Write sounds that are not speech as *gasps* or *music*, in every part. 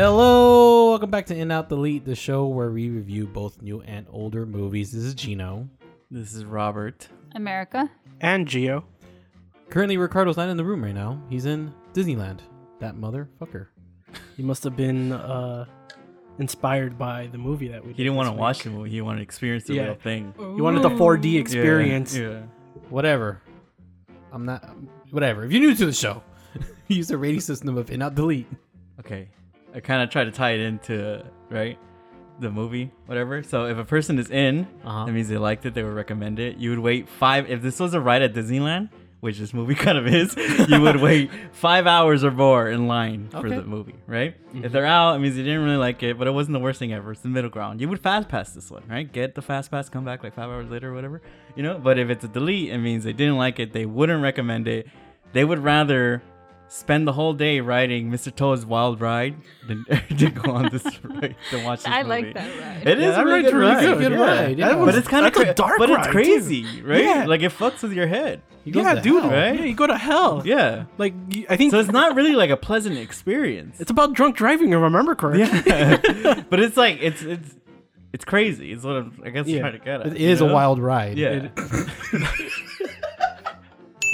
Hello, welcome back to In Out Delete, the show where we review both new and older movies. This is Gino. This is Robert. America. And Geo. Currently, Ricardo's not in the room right now. He's in Disneyland. That motherfucker. He must have been uh, inspired by the movie that we. He didn't want to this watch week. the movie. He wanted to experience the Yeah. real thing. He wanted the 4D Yeah, experience. Yeah. Whatever. I'm not. Whatever. If you're new to the show, *laughs* use the rating system of In Out Delete. Okay. I kind of try to tie it into right the movie, whatever. So if a person is in, Uh-huh. that means they liked it. They would recommend it. You would wait five. If this was a ride at Disneyland, which this movie *laughs* kind of is, you would *laughs* wait five hours or more in line for the movie, right? If they're out, it means you didn't really like it, but it wasn't the worst thing ever. It's the middle ground. You would fast pass this one, right? Get the fast pass, come back like five hours later or whatever, you know. But if it's a delete, it means they didn't like it. They wouldn't recommend it. They would rather spend the whole day riding Mr. Toad's Wild Ride than *laughs* to go on this *laughs* ride to watch this I movie. like that ride. It is Yeah, a really good really ride. good. Good yeah. ride, yeah. That But it's kind of that's a dark but it's ride, too. crazy, right? Yeah. Like it fucks with your head. He goes Yeah, dude. hell. right? Yeah, you go to hell. Yeah. Like I think So it's not really like a pleasant experience. It's about drunk driving, if I remember correctly. yeah. *laughs* but it's like it's it's it's crazy. It's what I'm, I guess Yeah. trying to get at. It is you a wild ride. Yeah.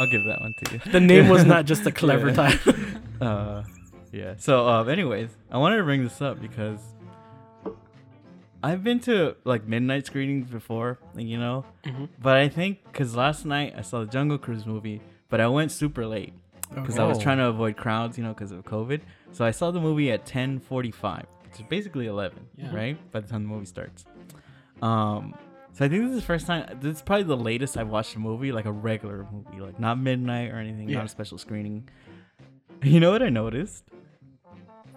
I'll give that one to you. The name was not *laughs* just a clever Yeah. *laughs* title. Uh, yeah. So, um, anyways, I wanted to bring this up because I've been to like midnight screenings before, you know, Mhm. but I think because last night I saw the Jungle Cruise movie, but I went super late because I was Oh. trying to avoid crowds, you know, because of COVID. So I saw the movie at 10:45, which is basically 11, Yeah. right? By the time the movie starts. Um. So I think this is the first time. This is probably the latest I've watched a movie, like a regular movie, like not midnight or anything, Yeah. not a special screening. *laughs* You know what I noticed?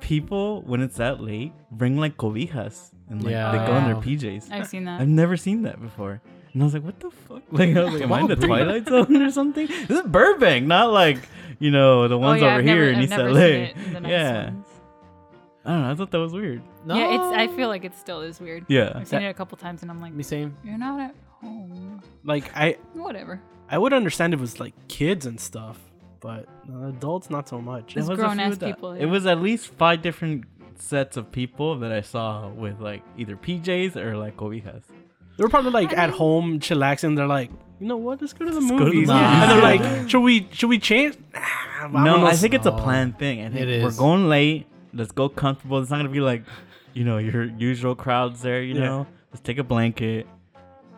People, when it's that late, bring like cobijas and like Yeah. they go in their PJs. I've seen that. I've never seen that before. And I was like, what the fuck? *laughs* Like, I was like, am I in the Twilight Zone or something? This is Burbank, not like, you know, the oh, ones oh, yeah, over I've here never, in I've East never LA. Seen it in the nice yeah. ones. I don't know. I thought that was weird. No. Yeah, it's. I feel like it still is weird. Yeah. I've seen it a couple times, and I'm like, Me same. you're not at home. like I, Whatever. I would understand if it was like kids and stuff, but uh, adults not so much. There's There was a grown-ass few that- people, It was at least five different sets of people that I saw with like either PJs or like cobijas. They were probably like at home chillaxing. They're like, you know what? Let's go to the Let's go to the movies. movies. And they're like, should we should we change? *sighs* Nah, No, I vámonos. think it's a planned thing. I think It we're is. going late. Let's go comfortable. It's not gonna be like, you know, your usual crowds there. You Yeah. know, let's take a blanket.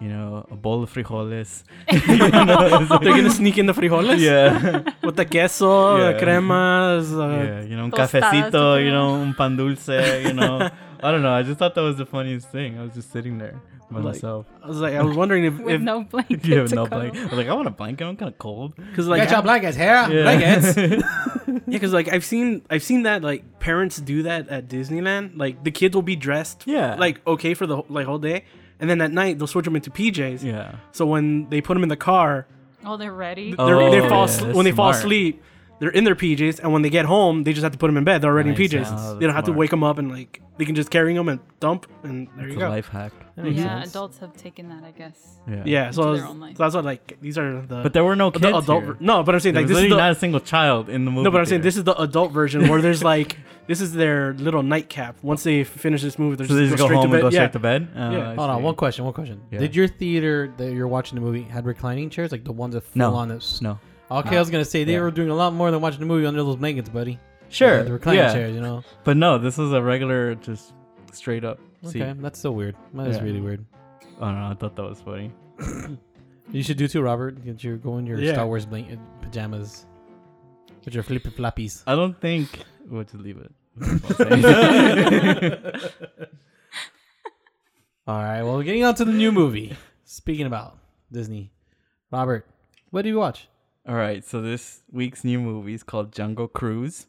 You know, a bowl of frijoles. You know, like- they're gonna sneak in the frijoles. yeah, *laughs* with the queso, Yeah. the cremas. Uh, yeah. You know, un cafecito. You know, un pan dulce. You know, *laughs* I don't know. I just thought that was the funniest thing. I was just sitting there by Like, myself. I was like, I was wondering if, *laughs* With if no blanket. You have to no cuddle. blanket. I was like, I want a blanket. I'm kind of cold. because Like, like Get your blankets here. Yeah. Blankets. yeah, because like I've seen I've seen that like parents do that at Disneyland. Like the kids will be dressed Yeah. like okay for the like whole day, and then at night they'll switch them into PJs. yeah. So when they put them in the car, Oh, they're ready. Oh, they're, they oh, fall yeah, asle- that's when they fall asleep. They're in their PJs, and when they get home, they just have to put them in bed. They're already Nice. in PJs. Oh, they don't that's have to smart. wake them up and like they can just carry them and dump, and there It's you a go. life hack. That makes yeah, sense. adults have taken that, I guess. Yeah. Yeah, so, their was- own life. so that's what like these are the But there were no kids. the adult. here. ver- no, but I'm saying There like was this is literally the not a single child in the movie. No, but I'm saying this is the adult version where there's *laughs* like this is their little nightcap. Once they finish this movie, they're So they just just go go straight home to and go yeah. straight to bed. Oh, Yeah. I Hold on, see. one question, one question. Yeah. Did your theater that you're watching the movie had reclining chairs, like the ones that full No. on this? No. Okay, I was gonna say they Yeah. were doing a lot more than watching the movie under those blankets, buddy. Sure. the reclining yeah. chairs, you know. But no, this was a regular, just straight up. Okay, that's so weird. That is Yeah. really weird. I don't know. I thought that was funny. *coughs* You should do too, Robert. Get your go in your Yeah. Star Wars blanket pajamas with your flippy floppies. I don't think. We'll just leave it. *laughs* All I'm saying. *laughs* All right, well, getting on to the new movie. Speaking about Disney, Robert, what did you watch? All right. So this week's new movie is called Jungle Cruise,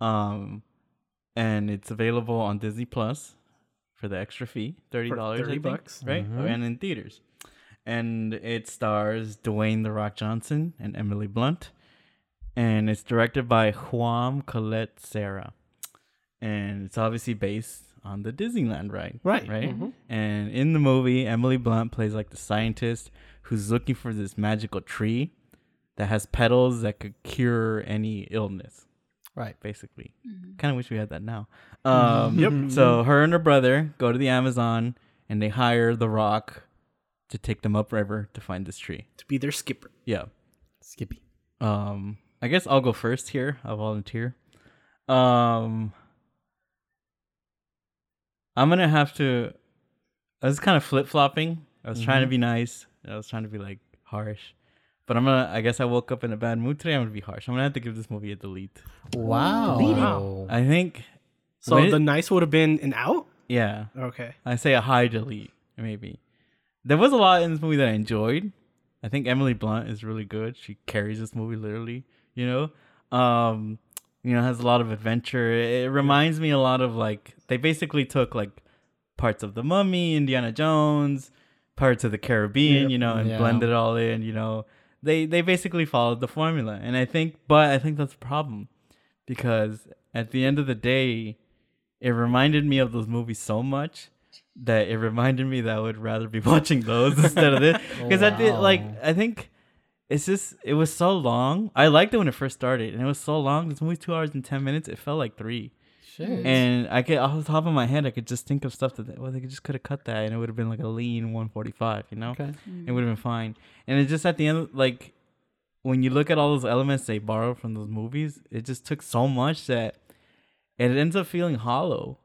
um, and it's available on Disney Plus for the extra fee, thirty dollars, 30 bucks. right? Mhm. And in theaters. And it stars Dwayne the Rock Johnson and Emily Blunt, and it's directed by Juan Collet-Serra, and it's obviously based on the Disneyland ride, Right. Right. Mhm. And in the movie, Emily Blunt plays like the scientist who's looking for this magical tree that has petals that could cure any illness. Right. basically. Mm-hmm. Kind of wish we had that now. Um, Yep. *laughs* So her and her brother go to the Amazon and they hire The Rock to take them upriver to find this tree. To be their skipper. Yeah. Skippy. Um, I guess I'll go first here. I'll volunteer. Um, I'm gonna have to. I was kind of flip flopping. I was trying to be nice. I was trying to be like harsh, but I'm gonna. I guess I woke up in a bad mood today. I'm gonna be harsh. I'm gonna have to give this movie a delete. Wow. Wow. I think. So when it- the nice would have been an out? yeah, Okay. I say a high delete maybe. There was a lot in this movie that I enjoyed. I think Emily Blunt is really good. She carries this movie literally. You know, um, you know, has a lot of adventure. It reminds me a lot of like they basically took like parts of the Mummy, Indiana Jones, parts of the Caribbean, Yep. you know, and Yeah. blended it all in. You know, they they basically followed the formula, and I think, but I think that's a problem because at the end of the day, it reminded me of those movies so much that it reminded me that I would rather be *laughs* watching those instead of this. Because I did like I think it's just it was so long. I liked it when it first started, and it was so long. This movie's two hours and ten minutes. It felt like three. Shit. And I could off the top of my head, I could just think of stuff that well they just could have cut that, and it would have been like a lean one forty five. You know, okay. Mm. it would have been fine. And it just at the end, like when you look at all those elements they borrowed from those movies, it just took so much that it ends up feeling hollow.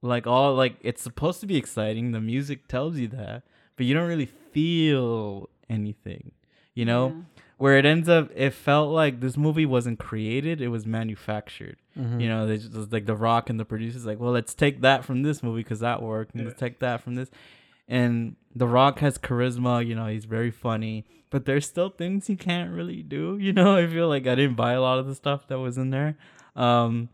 Like all like it's supposed to be exciting. The music tells you that, but you don't really feel anything. You know, Yeah. where it ends up, it felt like this movie wasn't created; it was manufactured. Mm-hmm. You know, they just like The Rock and the producers, like, well, let's take that from this movie because that worked, and let's take that from this. And The Rock has charisma. You know, he's very funny, but there's still things he can't really do. *laughs* You know, I feel like I didn't buy a lot of the stuff that was in there. Um,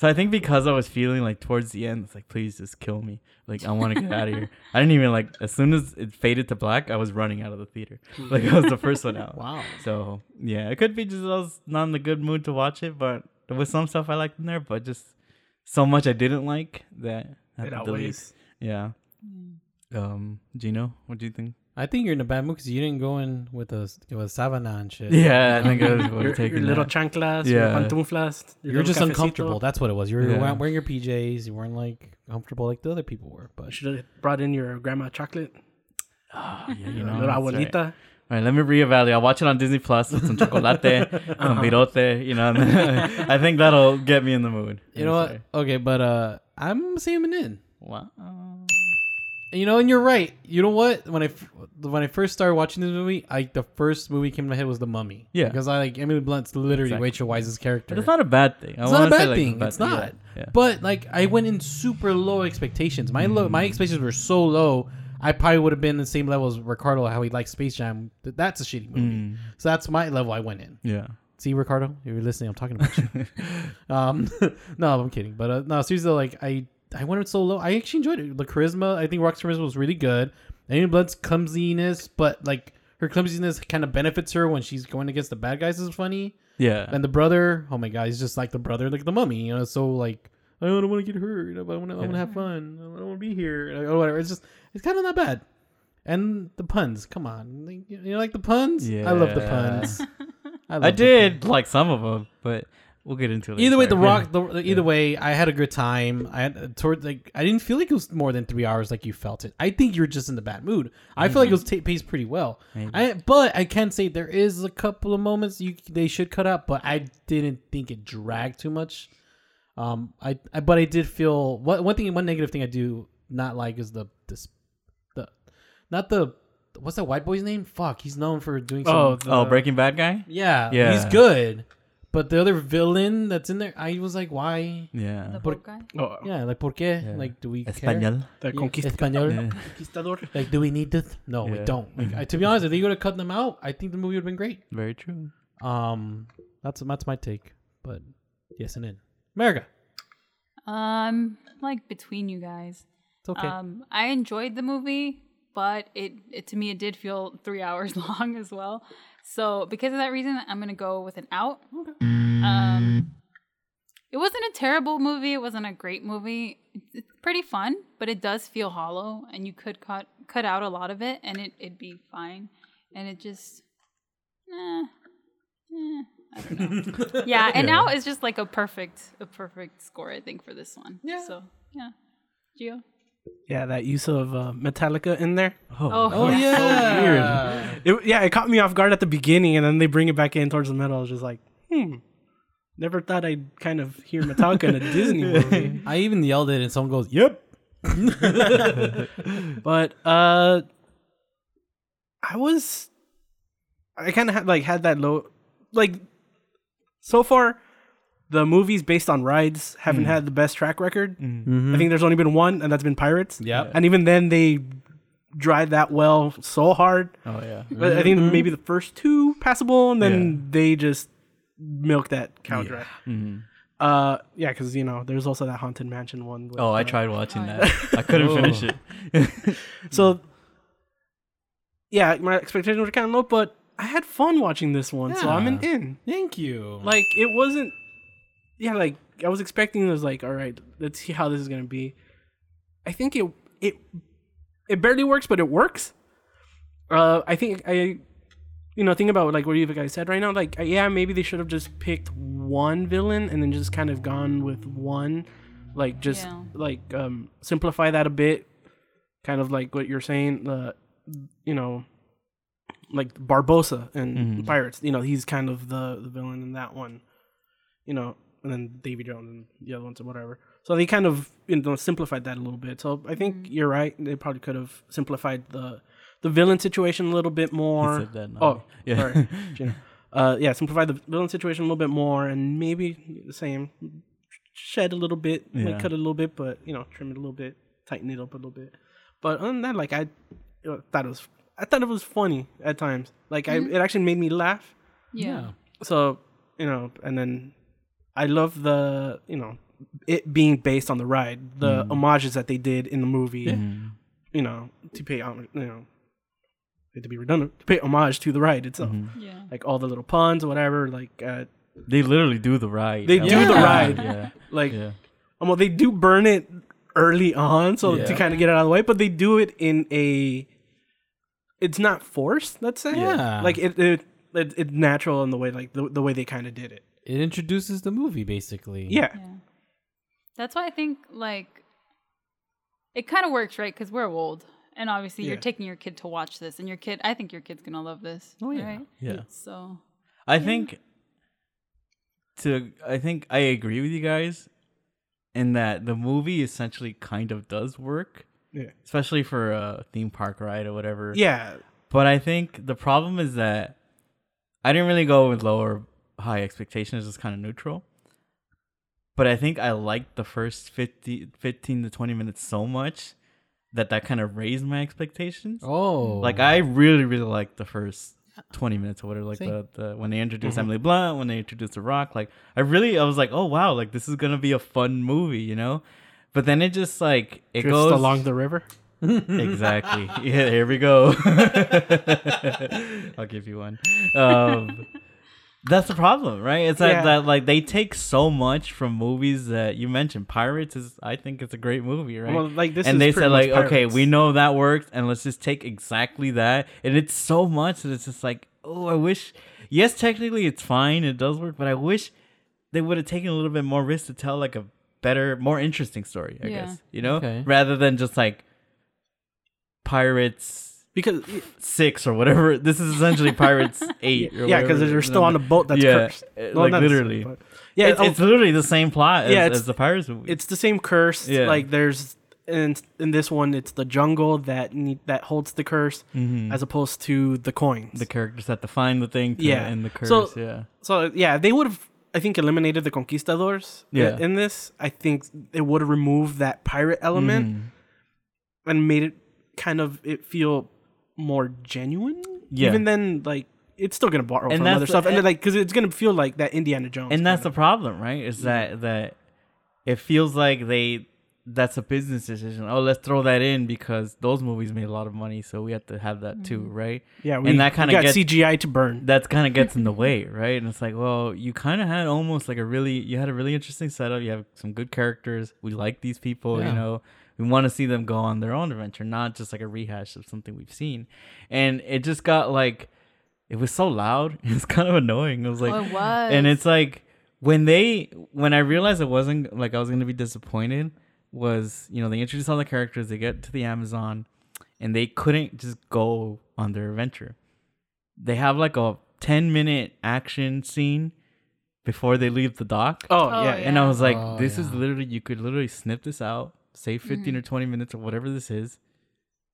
so I think because I was feeling like towards the end, it's like, please just kill me. Like I want to get out of here. *laughs* I didn't even like as soon as it faded to black, I was running out of the theater. Like I was the first one out. *laughs* Wow. So yeah, it could be just I was not in the good mood to watch it, but there was some stuff I liked in there, but just so much I didn't like that I had It to delete. outweighs. Yeah. Um, Gino, what do you think? I think you're in a bad mood because you didn't go in with a with savana and shit. Yeah, I think I was *laughs* Your, going to your take little chanclas, Yeah. your pantuflas. your You were little just cafecito. uncomfortable. That's what it was. You were Yeah. wearing- wearing your PJs. You weren't like comfortable like the other people were. But You should have brought in your grandma chocolate. yeah, you Your know, little that's right. All right, let me reevaluate. I'll watch it on Disney Plus with some chocolate, *laughs* some virote, you know. *laughs* I think that'll get me in the mood. you know what? Okay, but uh, I'm saying in. Wow. You know, and you're right. You know what? When I f- when I first started watching this movie, I the first movie came to my head was The Mummy. Yeah. because I like Emily Blunt's literally Exactly. Rachel Weisz's character. But it's not a bad thing. I It's not a say, bad like, thing. bad It's not. Yeah, yeah. But like I went in super low expectations. My low, Mm. my expectations were so low. I probably would have been the same level as Ricardo how he likes Space Jam. That's a shitty movie. Mm, So that's my level I went in. yeah. See, Ricardo, if you're listening, I'm talking about you. *laughs* um, *laughs* no, I'm kidding. But uh, no, seriously, like I, I went in so low. I actually enjoyed it. The charisma, I think Rock's charisma was really good. Amy Blunt's clumsiness, but like her clumsiness kind of benefits her when she's going against the bad guys. Is funny. Yeah. And the brother, oh my god, he's just like the brother, like the mummy. You know, so like I don't want to get hurt. I want to, I want to have fun. I don't want to be here. Or whatever. It's just, it's kind of not bad. And the puns, come on, Like, you know, like the puns. Yeah. I love the puns. I, love *laughs* I the did like some of them, but we'll get into it. Either way, the rock. *laughs* The, either way, I had a good time. I had toward like I didn't feel like it was more than three hours like you felt it. I think you're just in the bad mood. I feel like it was ta paced pretty well. Maybe. I, but I can say there is a couple of moments you they should cut out, but I didn't think it dragged too much. Um, I, I but I did feel what one thing one negative thing I do not like is the this the not the what's that white boy's name? Fuck, he's known for doing. Some, Oh, the, oh, Breaking Bad guy. yeah, Yeah. he's good. But the other villain that's in there, I was like, why? Yeah. The Por- guy. oh, Yeah, like por qué? Yeah. Like, do we care? Español. the Yeah, conquist- Español. Yeah. conquistador. Like, do we need this? No, we don't. Like, I, to be honest, if they would have cut them out, I think the movie would have been great. Very true. Um, that's that's my take. But yes and in America, Um, like between you guys. it's okay. Um, I enjoyed the movie, but it, it to me it did feel three *laughs* hours long as well. So because of that reason, I'm gonna go with an out. Um, it wasn't a terrible movie. It wasn't a great movie. It's, it's pretty fun, but it does feel hollow, and you could cut cut out a lot of it, and it it'd be fine. And it just, eh, Eh, I don't know. *laughs* yeah, and now it's just like a perfect, a perfect score, I think, for this one. Yeah. So yeah, Gio. Yeah, that use of uh, Metallica in there. Oh, Oh yeah. *laughs* It, yeah, it caught me off guard at the beginning, and then they bring it back in towards the middle. I was just like, hmm. Never thought I'd kind of hear Metallica in a *laughs* Disney movie. I even yelled it, and someone goes, "Yep." *laughs* But uh, I was, I kind of had like had that low, like, so far, the movies based on rides haven't had the best track record. I think there's only been one, and that's been Pirates. Yep. and even then they dried that well so hard. Oh yeah. But I think maybe the first two passable, and then they just milked that cow dry. Mhm. Uh, yeah, because you know there's also that haunted mansion one. with, Oh, I uh, tried watching that. I couldn't *laughs* finish it. *laughs* So, yeah, my expectations were kind of low, but I had fun watching this one, so I'm an in. Thank you. Like it wasn't, yeah, like I was expecting. It was like, all right, let's see how this is gonna be. I think it it it barely works, but it works. Uh, I think I, you know, think about like what you guys said right now. Like, yeah, maybe they should have just picked one villain and then just kind of gone with one, like just Yeah. like um simplify that a bit, kind of like what you're saying. Uh, you know, like Barbossa and Mhm. Pirates. You know, he's kind of the the villain in that one. You know, and then Davy Jones and the other ones and whatever. So they kind of you know simplified that a little bit. So I think you're right. They probably could have simplified the the villain situation a little bit more. said that, not oh. *laughs* Yeah. sorry, Uh, yeah, simplify the villain situation a little bit more, and maybe the same shed a little bit, Yeah. like cut a little bit, but you know, trim it a little bit, tighten it up a little bit. But other than that, like I uh, thought it was, I thought it was funny at times. Like I, it actually made me laugh. Yeah. So you know, and then I love the you know it being based on the ride, the homages that they did in the movie. You know, to pay you know, to be redundant, to pay homage to the ride itself. Yeah. Like all the little puns or whatever. Like uh, They literally do the ride. They do was the ride. Yeah. *laughs* like Yeah. um, well, they do burn it early on, so to kind of get it out of the way. But they do it in a. It's not forced. Let's say. Yeah. Like it. it it, it's natural in the way like the, the way they kind of did it. It introduces the movie basically. Yeah. Yeah. That's why I think like it kind of works, right? Because we're old, and obviously you're taking your kid to watch this, and your kid, I think your kid's gonna love this. Oh, yeah. Right? Yeah. So I think to I think I agree with you guys in that the movie essentially kind of does work, Yeah. especially for a theme park ride or whatever. Yeah. But I think the problem is that I didn't really go with low or high expectations, is just kind of neutral. But I think I liked the first 50, 15 to 20 minutes so much that that kind of raised my expectations. Oh. Like I really, really liked the first twenty minutes or whatever. Like the, the when they introduced Emily Blunt, when they introduced The Rock. Like I really, I was like, oh wow, like this is gonna be a fun movie, you know. But then it just like it Drifts goes along the river. *laughs* exactly. *laughs* Yeah, here we go. *laughs* I'll give you one. Um, that's the problem, right? It's that, Yeah. that like they take so much from movies that you mentioned. Pirates is, I think, it's a great movie, right? Well, like this and is they said much like, okay, we know that worked, and let's just take exactly that. And it's so much that it's just like, oh, I wish. Yes, technically it's fine, it does work, but I wish they would have taken a little bit more risk to tell like a better, more interesting story. I Yeah. guess you know, Okay. rather than just like Pirates because six or whatever. *laughs* This is essentially Pirates *laughs* eight. Or yeah, because they're still on a boat that's Yeah, cursed. uh, Well, like literally. but- yeah, it's, oh, it's literally the same plot as, Yeah, it's- as the Pirates movie. it's the same curse. Yeah. Like there's in in this one, it's the jungle that need, that holds the curse, Mhm. as opposed to the coins. the characters have to find the thing to Yeah. end the curse. So- yeah. so yeah, they would have. I think eliminated the conquistadors. Yeah. In this, I think it would have removed that pirate element Mhm. and made it kind of it feel more genuine. Yeah. Even then, like it's still gonna borrow And from other the- stuff, and and- like because it's gonna feel like that Indiana Jones. and that's the kinda. problem, right? Is that that it feels like they that's a business decision. Oh, let's throw that in because those movies made a lot of money, so we have to have that too, mm-hmm. right? yeah, we, and that kinda got gets- CGI to burn. That kind of *laughs* gets in the way, right? And it's like, well, you kind of had almost like a really, you had a really interesting setup. You have some good characters. We like these people, Yeah. you know. We want to see them go on their own adventure, not just like a rehash of something we've seen. And it just got like it was so loud. *laughs* It's kind of annoying. It was like, oh, it was. and it's like when they when I realized it wasn't like I was gonna be disappointed was you know they introduce all the characters, they get to the Amazon, and they couldn't just go on their adventure. They have like a ten minute action scene before they leave the dock. Oh, Oh, yeah. yeah. And I was like, Oh, this is oh, literally you could literally snip this out, say 15 Mm-hmm. or 20 minutes or whatever this is,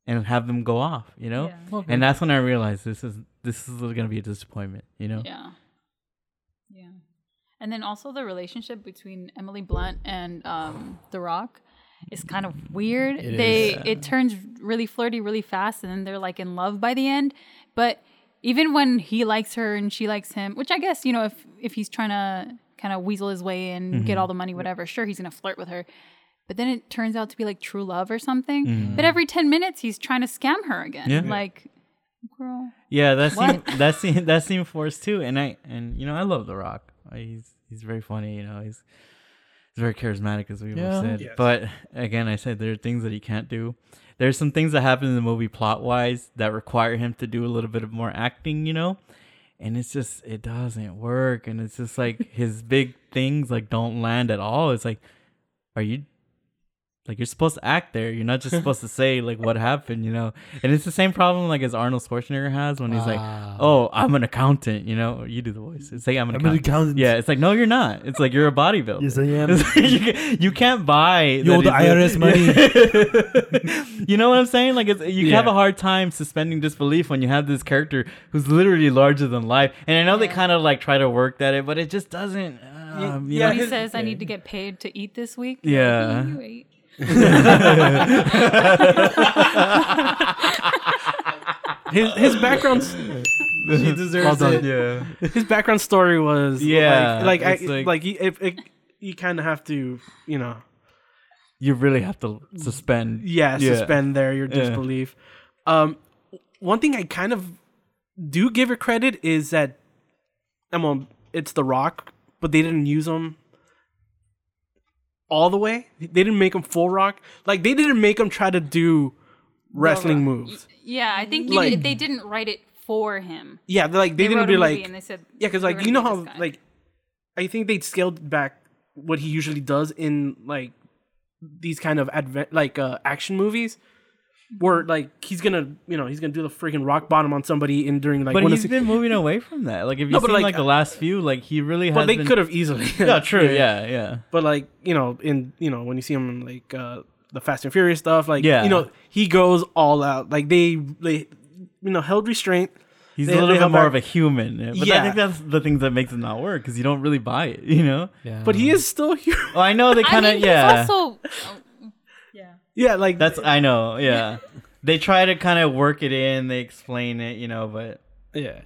and have them go off, you know? Yeah. And that's when I realized this is this is gonna be a disappointment, you know? Yeah. Yeah. And then also the relationship between Emily Blunt and um, The Rock is kind of weird. It they is. it turns really flirty really fast and then they're like in love by the end. But even when he likes her and she likes him, which I guess, you know, if if he's trying to kind of weasel his way and get all the money whatever, sure he's going to flirt with her. But then it turns out to be like true love or something. But every 10 minutes he's trying to scam her again. Yeah. Like girl. Yeah, that seemed What? that seemed that seemed forced too. And I and you know I love The Rock. Uh, He's he's very funny. You know he's he's very charismatic as we've Yeah. said. Yes. But again, I said there are things that he can't do. There's some things that happen in the movie plot wise that require him to do a little bit of more acting. You know. And it's just it doesn't work, and it's just like his big things like don't land at all. It's like, are you like you're supposed to act there. You're not just *laughs* supposed to say like what happened, you know. And it's the same problem like as Arnold Schwarzenegger has when he's like, Ah. "Oh, I'm an accountant," you know. You do the voice. It's like I'm an I'm an accountant. accountant. Yeah, it's like no, you're not. It's like you're a bodybuilder. Yes, I am. *laughs* Like, you, can, you can't buy. You owe the IRS money. *laughs* you know what I'm saying? Like it's, you have a hard time suspending disbelief when you have this character who's literally larger than life. And I know they kind of like try to work at it, but it just doesn't. Um, you yeah, he says, "I need to get paid to eat this week." Yeah. His his background She deserves Well it. yeah. his background story was Yeah, like like I, like- like, you, if it, you kind of have to you know You really have to suspend. yeah, Yeah. suspend there your Yeah. disbelief. Um, one thing I kind of do give it credit is that, I mean, it's The Rock, but they didn't use him all the way. They didn't make him full rock. Like they didn't make him try to do wrestling moves. Yeah, I think Like- did- they didn't write it for him. Yeah, like they, They didn't be like and they said, yeah, because like you know how like I think they scaled back what he usually does in like these kind of advent like uh action movies where like he's gonna you know he's gonna do the freaking rock bottom on somebody in during like but one of he's the- been moving away from that. Like if you No, see but, like, like, the last few, like he really has. but they been- could have easily *laughs* Yeah, true. *laughs* Yeah, yeah. but like you know in you know when you see him in like uh the fast and furious stuff like Yeah. you know he goes all out like they they you know held restraint He's They- a little bit more that- of a human. But I think that's the things that makes it not work because you don't really buy it. You know. Yeah. but he is still here Oh, I know they kind of mean, yeah. also. Yeah. yeah like That's I know. Yeah. they try to kind of work it in. They explain it. You know, but yeah.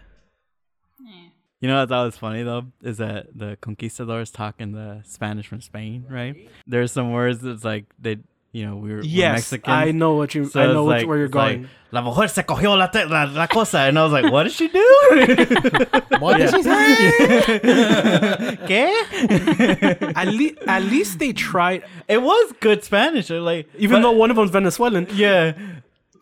You know what I thought was funny though is that the conquistadors talk in the Spanish from Spain, right? There's some words that's like they, you know, we were, we're yes Mexicans. I know what you. So I know like, where you're it's like, going La mujer se cogió la, te- la, la cosa, and I was like, what did she do? *laughs* What did she say? *laughs* ¿Qué? at least at least they tried it was good Spanish. Uh, like, even but- though one of them's Venezuelan yeah.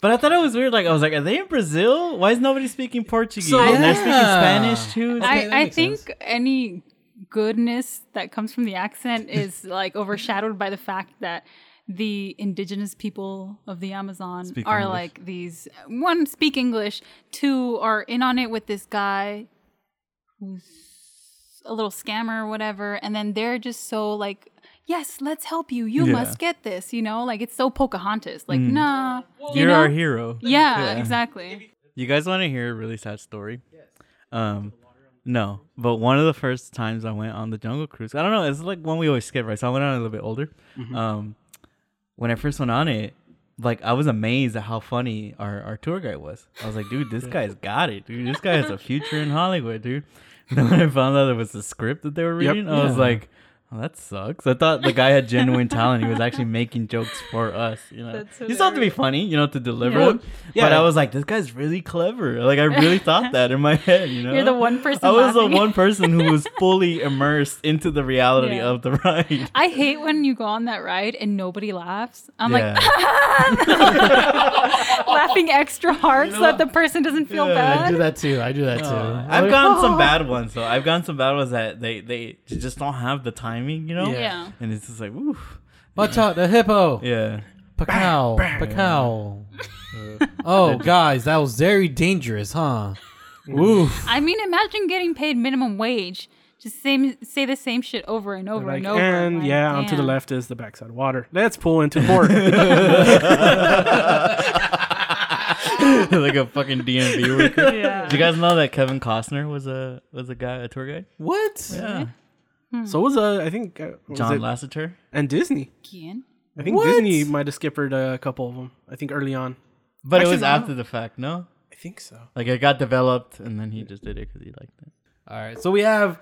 But I thought it was weird. Like I was like, are they in Brazil? Why is nobody speaking Portuguese? So- and they're speaking Spanish too. I, I think sense. any goodness that comes from the accent is like overshadowed by the fact that the indigenous people of the Amazon Speak are English. like these one speak English, two are in on it with this guy who's a little scammer or whatever, and then they're just so like Yes, let's help you. You Yeah. must get this. You know, like it's so Pocahontas. Like, nah. you You're know? our hero. Yeah, exactly. You guys want to hear a really sad story? Um, no, but one of the first times I went on the Jungle Cruise, I don't know. It's like one we always skip, right? So I went on a little bit older. Um, when I first went on it, like I was amazed at how funny our, our tour guide was. I was like, dude, this guy's got it, dude. This guy has a future in Hollywood, dude. And *laughs* then when I found out it was the script that they were Yep. reading, I was like, Oh, that sucks. I thought the guy had genuine talent. He was actually making jokes for us. You know, That's he's thought to be funny. You know, to deliver Yeah. them. But I was like, this guy's really clever. Like I really thought *laughs* that in my head. You know, You're the one person. I was the one person who was *laughs* fully immersed into the reality Yeah. of the ride. I hate when you go on that ride and nobody laughs. I'm Yeah. like *laughs* laughing extra hard so that the person doesn't feel Yeah, I do that too. I do that too. Uh, I've gotten some bad ones though. I've gotten some bad ones that they they just don't have the timing. You know. Yeah. Yeah. And it's just like, oof. Watch out, the hippo. Yeah. Pacow. Pacow. oh, guys, that was very dangerous, huh? Mm. Oof. I mean, imagine getting paid minimum wage. Just same say the same shit over and over Like, and over. and like, yeah, onto the damn. left is the backside of water. Let's pull into port. *laughs* *laughs* like a fucking DMV worker. Yeah. Did you guys know that Kevin Costner was a was a guy a tour guide? What? Yeah. So was uh, I think uh, was John it- Lasseter. and Disney. Again? I think What? Disney might have skippered a couple of them. I think early on. But Actually, it was no. after the fact, no? I think so. Like it got developed and then he just did it because he liked it. All right, so we have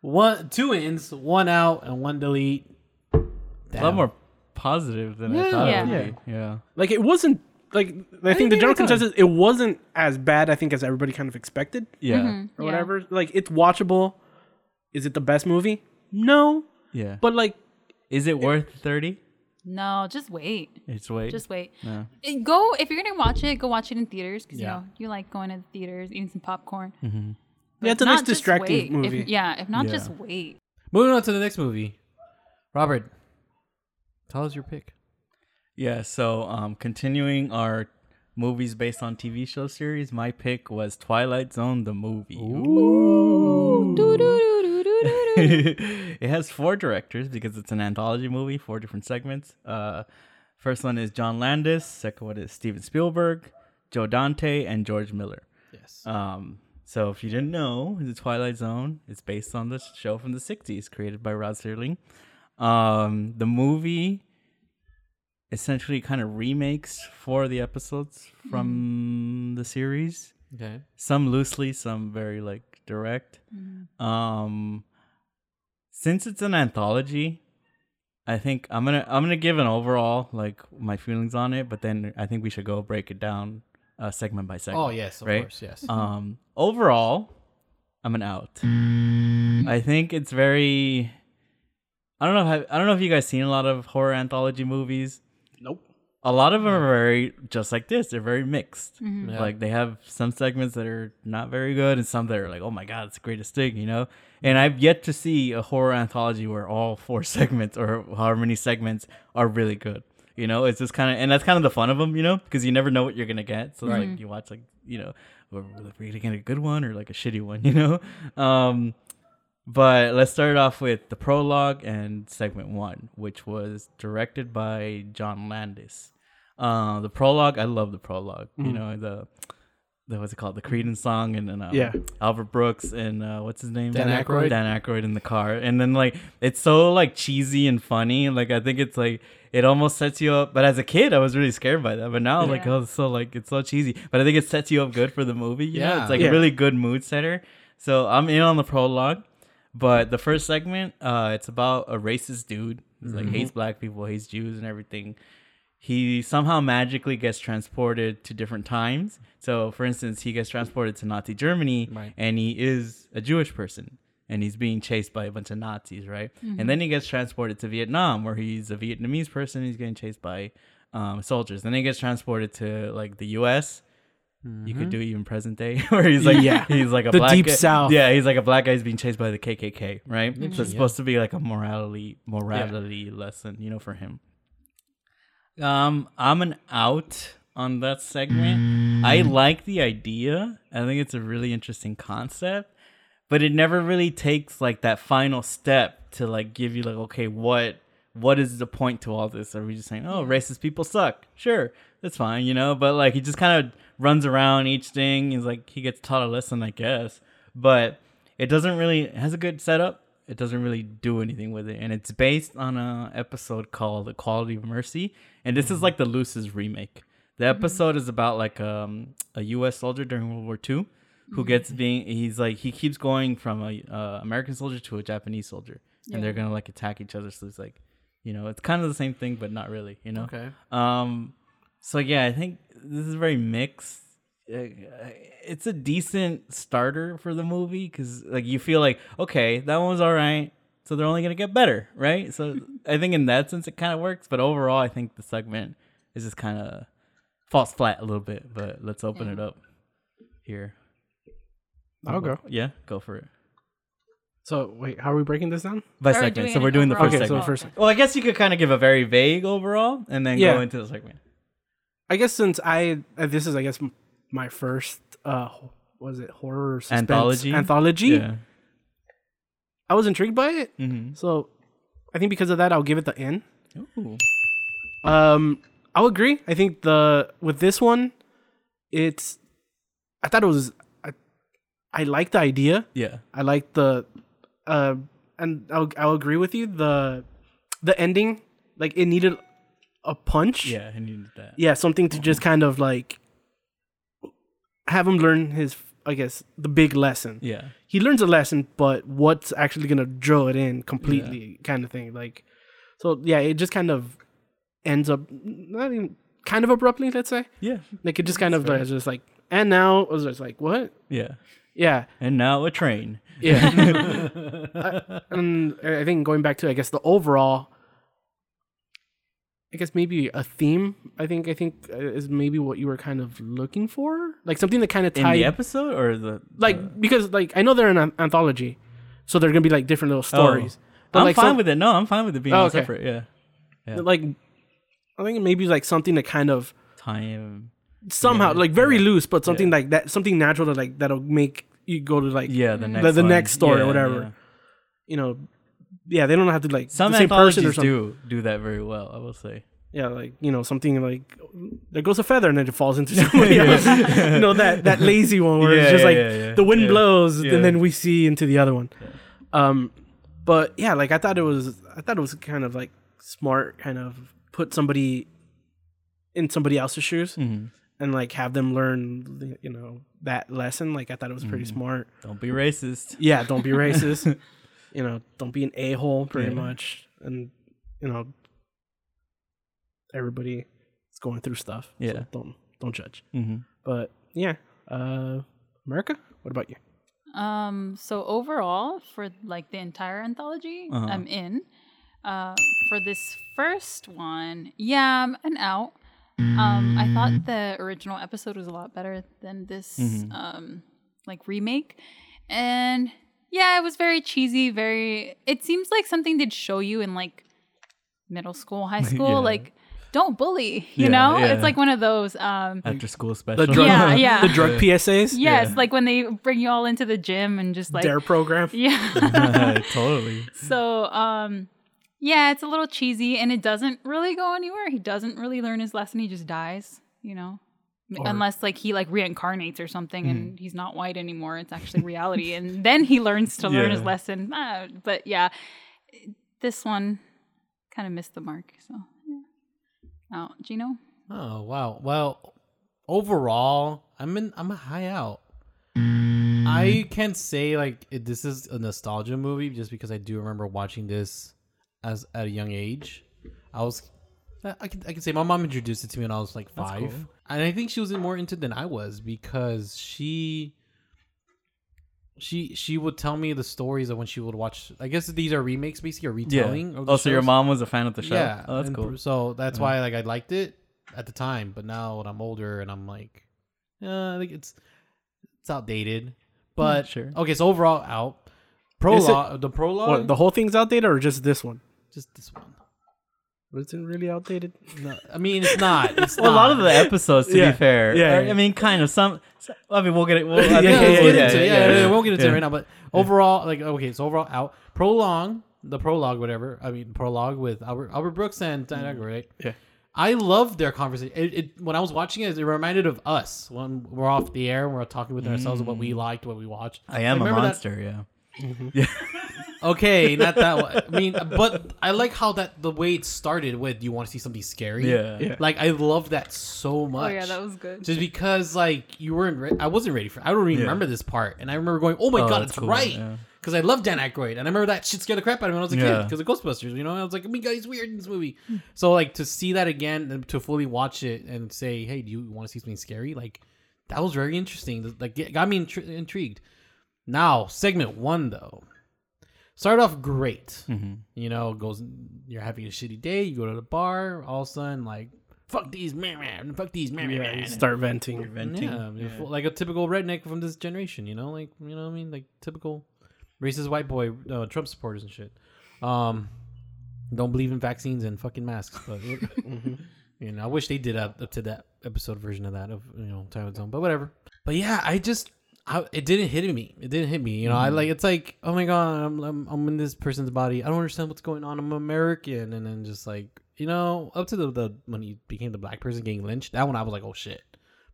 one, two ins, one out, and one delete. A lot more positive than I thought Yeah. it would be. Yeah. Like it wasn't like I think the general it's fine. consensus it wasn't as bad I think as everybody kind of expected Yeah. Mhm. or Yeah. whatever. Like it's watchable. Is it the best movie? No, Yeah. but like Is it worth 30? No, just wait. It's wait. Just wait. No. Eh, Go if you're gonna watch it. Go watch it in theaters because Yeah. you know you like going to the theaters, eating some popcorn. Mm-hmm. yeah, it's a nice not, distracting wait. If- movie. yeah, if not, Yeah. just wait. Moving on to the next movie. Robert, tell us your pick. Yeah, so um continuing our movies based on TV show series, my pick was Twilight Zone the movie. Doo-doo-doo-doo-doo-doo. *laughs* it has four directors because it's an anthology movie, four different segments. Uh, first one is John Landis. Second one is Steven Spielberg, Joe Dante, and George Miller. Yes. Um, so if you didn't know, the Twilight Zone is based on the show from the '60s, created by Rod Serling. Um, the movie essentially kind of remakes four of the episodes from the series okay. some loosely some very like direct um since it's an anthology i think i'm gonna i'm gonna give an overall like my feelings on it but then i think we should go break it down uh segment by segment Oh yes, of right? course, yes. um overall i'm an out i think it's very i don't know if i don't know if you guys seen a lot of horror anthology movies Nope. A lot of them are very just like this they're very mixed. Mm-hmm. Yeah. like they have some segments that are not very good and some that are like oh my god it's the greatest thing you know? And i've yet to see a horror anthology where all four *laughs* segments or however many segments are really good you know? It's just kind of and that's kind of the fun of them you know? Because you never know what you're gonna get. So it's like you watch like you know we're really gonna get a good one or like a shitty one *laughs* you know? Um but let's start off with the prologue and segment one, which was directed by John Landis. Uh, the prologue, I love the prologue. You know the the what's it called, the Creedence song, and then um, Yeah. Albert Brooks and uh, what's his name, Dan Aykroyd? Dan Aykroyd in the car, and then like it's so like cheesy and funny. Like I think it's like it almost sets you up. But as a kid, I was really scared by that. But now, like oh, it's so like it's so cheesy. But I think it sets you up good for the movie. You know, Yeah. it's like Yeah. a really good mood setter. So I'm in on the prologue. But the first segment, uh, it's about a racist dude. He's like hates black people, hates Jews, and everything. He somehow magically gets transported to different times. So, for instance, he gets transported to Nazi Germany, Right. and he is a Jewish person, and he's being chased by a bunch of Nazis, right? And then he gets transported to Vietnam, where he's a Vietnamese person. He's getting chased by um, soldiers. Then he gets transported to like the U.S. You could do even present day, *laughs* where he's like, Yeah. he's like a The black deep guy- south. Yeah, he's like a black guy who's being chased by the KKK, right? So Interesting, it's supposed to be like a morality morality lesson, you know, for him. Um, I'm an out on that segment. I like the idea. I think it's a really interesting concept, but it never really takes like that final step to like give you like, okay, what what is the point to all this? Are we just saying, oh, racist people suck? Sure, that's fine, you know. But like, he just kind of runs around each thing. He's like, he gets taught a lesson, I guess. But it doesn't really it has a good setup. It doesn't really do anything with it, and it's based on a episode called "The Quality of Mercy," and this is like the loosest remake. The episode is about like um, a U.S. soldier during World War II who gets being he's like he keeps going from a uh, American soldier to a Japanese soldier, and they're gonna like attack each other. So it's like, you know, it's kind of the same thing, but not really. You know. Okay. Um, so yeah, I think this is very mixed. Uh, It's a decent starter for the movie because like you feel like okay, that one was all right, so they're only gonna get better, right? So I think in that sense it kind of works, but overall I think the segment is just kind of falls flat a little bit. But let's open Yeah. it up here. I'll go. Yeah, go for it. So wait, how are we breaking this down? By Are segment, so we're doing the first Okay, segment. the first. Well, I guess you could kind of give a very vague overall, and then Yeah. go into the segment. I guess since I uh, this is I guess my first uh was it horror suspense Anthology? anthology. Yeah. I was intrigued by it, Mm-hmm. so I think because of that I'll give it the N. Ooh. Um, I'll agree. I think the with this one, it's I thought it was I, I like the idea. Yeah. I like the uh and I'll I'll agree with you the the ending like it needed a punch. Yeah, I needed that. Yeah, something to just kind of like have him learn his I guess the big lesson. Yeah. He learns a lesson, but what's actually gonna draw it in completely, kind of thing. Like, so yeah, it just kind of ends up not even kind of abruptly. Let's say Yeah. like it just kind of like, just like, and now it was just like what? Yeah. Yeah, And now a train. yeah. *laughs* I- and I think going back to I guess the overall, I guess maybe a theme. I think I think uh, is maybe what you were kind of looking for, like something that kind of In the episode or the like because like I know they're an an- anthology, so they're gonna be like different little stories. I'm like fine some- with it. No, I'm fine with it being Oh, okay. separate. Yeah. Yeah. Like I think maybe like something that kind of Time. somehow Yeah, like very yeah. loose, but something like that, something natural that like that'll make you go to like Yeah, the next the, the next story or whatever. You know, yeah, they don't have to like Some the same person or something. do do that very well. I will say. Yeah, like you know something like there goes a feather and then it falls into *laughs* somebody else. you know that that lazy one where it's just yeah, like yeah, yeah. the wind Yeah. blows Yeah. and then we see into the other one. Yeah. Um, but yeah, like I thought it was I thought it was kind of like smart, kind of put somebody in somebody else's shoes hmm and like have them learn you know that lesson. Like I thought it was pretty Mhm. smart. Don't be racist. Yeah, don't be racist. *laughs* you know, don't be an a hole, pretty Yeah. much, and you know, everybody is going through stuff. so Yeah. don't don't judge. hmm But yeah, uh, America. What about you? Um, so overall, for like the entire anthology, Uh-huh. I'm in. Uh, for this first one, yeah, I'm an out. Um, I thought the original episode was a lot better than this Mhm. um like remake, and yeah, it was very cheesy. Very. It seems like something they'd show you in like middle school, high *laughs* school. Yeah. Like, don't bully. You Yeah, know, yeah. it's like one of those. Um, After school special. The drug, Yeah, *laughs* yeah. the drug PSAs, yes, Yeah. like when they bring you all into the gym and just like Dare program. *laughs* yeah. totally. so um yeah, it's a little cheesy and it doesn't really go anywhere. He doesn't really learn his lesson. He just dies, you know. Or- Unless like he like reincarnates or something and he's not white anymore. It's actually reality and then he learns to learn his lesson. Uh, but yeah, this one kind of missed the mark. So yeah. Oh, Gino? Oh wow. Well, overall, I'm in. I'm a high out. I can't say like it, this is a nostalgia movie just because I do remember watching this as at a young age. I was, I I can I can say my mom introduced it to me when I was like That's five, cool. and I think she was more into it than I was because she. She she would tell me the stories of when she would watch. I guess these are remakes, basically, or Yeah. retelling. Of the Oh, so your mom was a fan of the show. Yeah. Oh, that's and cool. So that's Yeah. why like I liked it at the time, but now when I'm older and I'm like, uh, I think it's it's outdated. But sure. okay, so overall out. Prologue, the prologue, What the whole thing's outdated or just this one? just this one. Was it really outdated? No, I mean it's not. It's *laughs* Well, a lot of the episodes, to Yeah. be fair. Yeah, are- yeah. I mean, kind of some. I mean, we'll get it. We'll, I Yeah, think yeah, we'll- let's get into it. Yeah, yeah, we won't get into yeah. it right now. But overall, like okay, so overall out. Prologue, the prologue, whatever. I mean, prologue with Albert Albert Brooks and Dan Aykroyd? Yeah. I loved their conversation. It, it when I was watching it, it reminded of us when we're off the air and we're talking with mm. ourselves of what we liked, what we watched. I am a remember that- monster. Yeah. *laughs* Okay, not that one. I mean, but I like how that the way it started with you want to see something scary. Yeah. Yeah. Like I love that so much. Oh yeah, that was good. just because like you weren't. Re- I wasn't ready for. I don't even Yeah. remember this part, and I remember going, "Oh my Oh, god, it's cool, right." yeah. because I love Dan Aykroyd, and I remember that shit scared the crap out of me when I was a kid Yeah. because of Ghostbusters. You know, I was like, oh my god, he's weird in this movie. So like to see that again and to fully watch it and say, hey, do you want to see something scary? Like that was very interesting. Like it got me intri- intrigued. Now segment one though. Started off great. Mm-hmm. You know, goes you're having a shitty day, you go to the bar, all of a sudden like fuck these man man, fuck these man Yeah, man. you start venting. Venting. Yeah, you're full- like a typical redneck from this generation, you know, like you know what I mean, like typical racist white boy, uh, Trump supporters and shit. Um, don't believe in vaccines and fucking masks, but *laughs* you know, I wish they did up, up to that episode version of that of you know Time of Zone, but whatever. But yeah, I just. I, it didn't hit me. It didn't hit me. You know, I mm. like it's like, oh my god, I'm, I'm I'm in this person's body. I don't understand what's going on. I'm American, and then just like you know, up to the, the when he became the black person getting lynched, that one I was like, oh shit.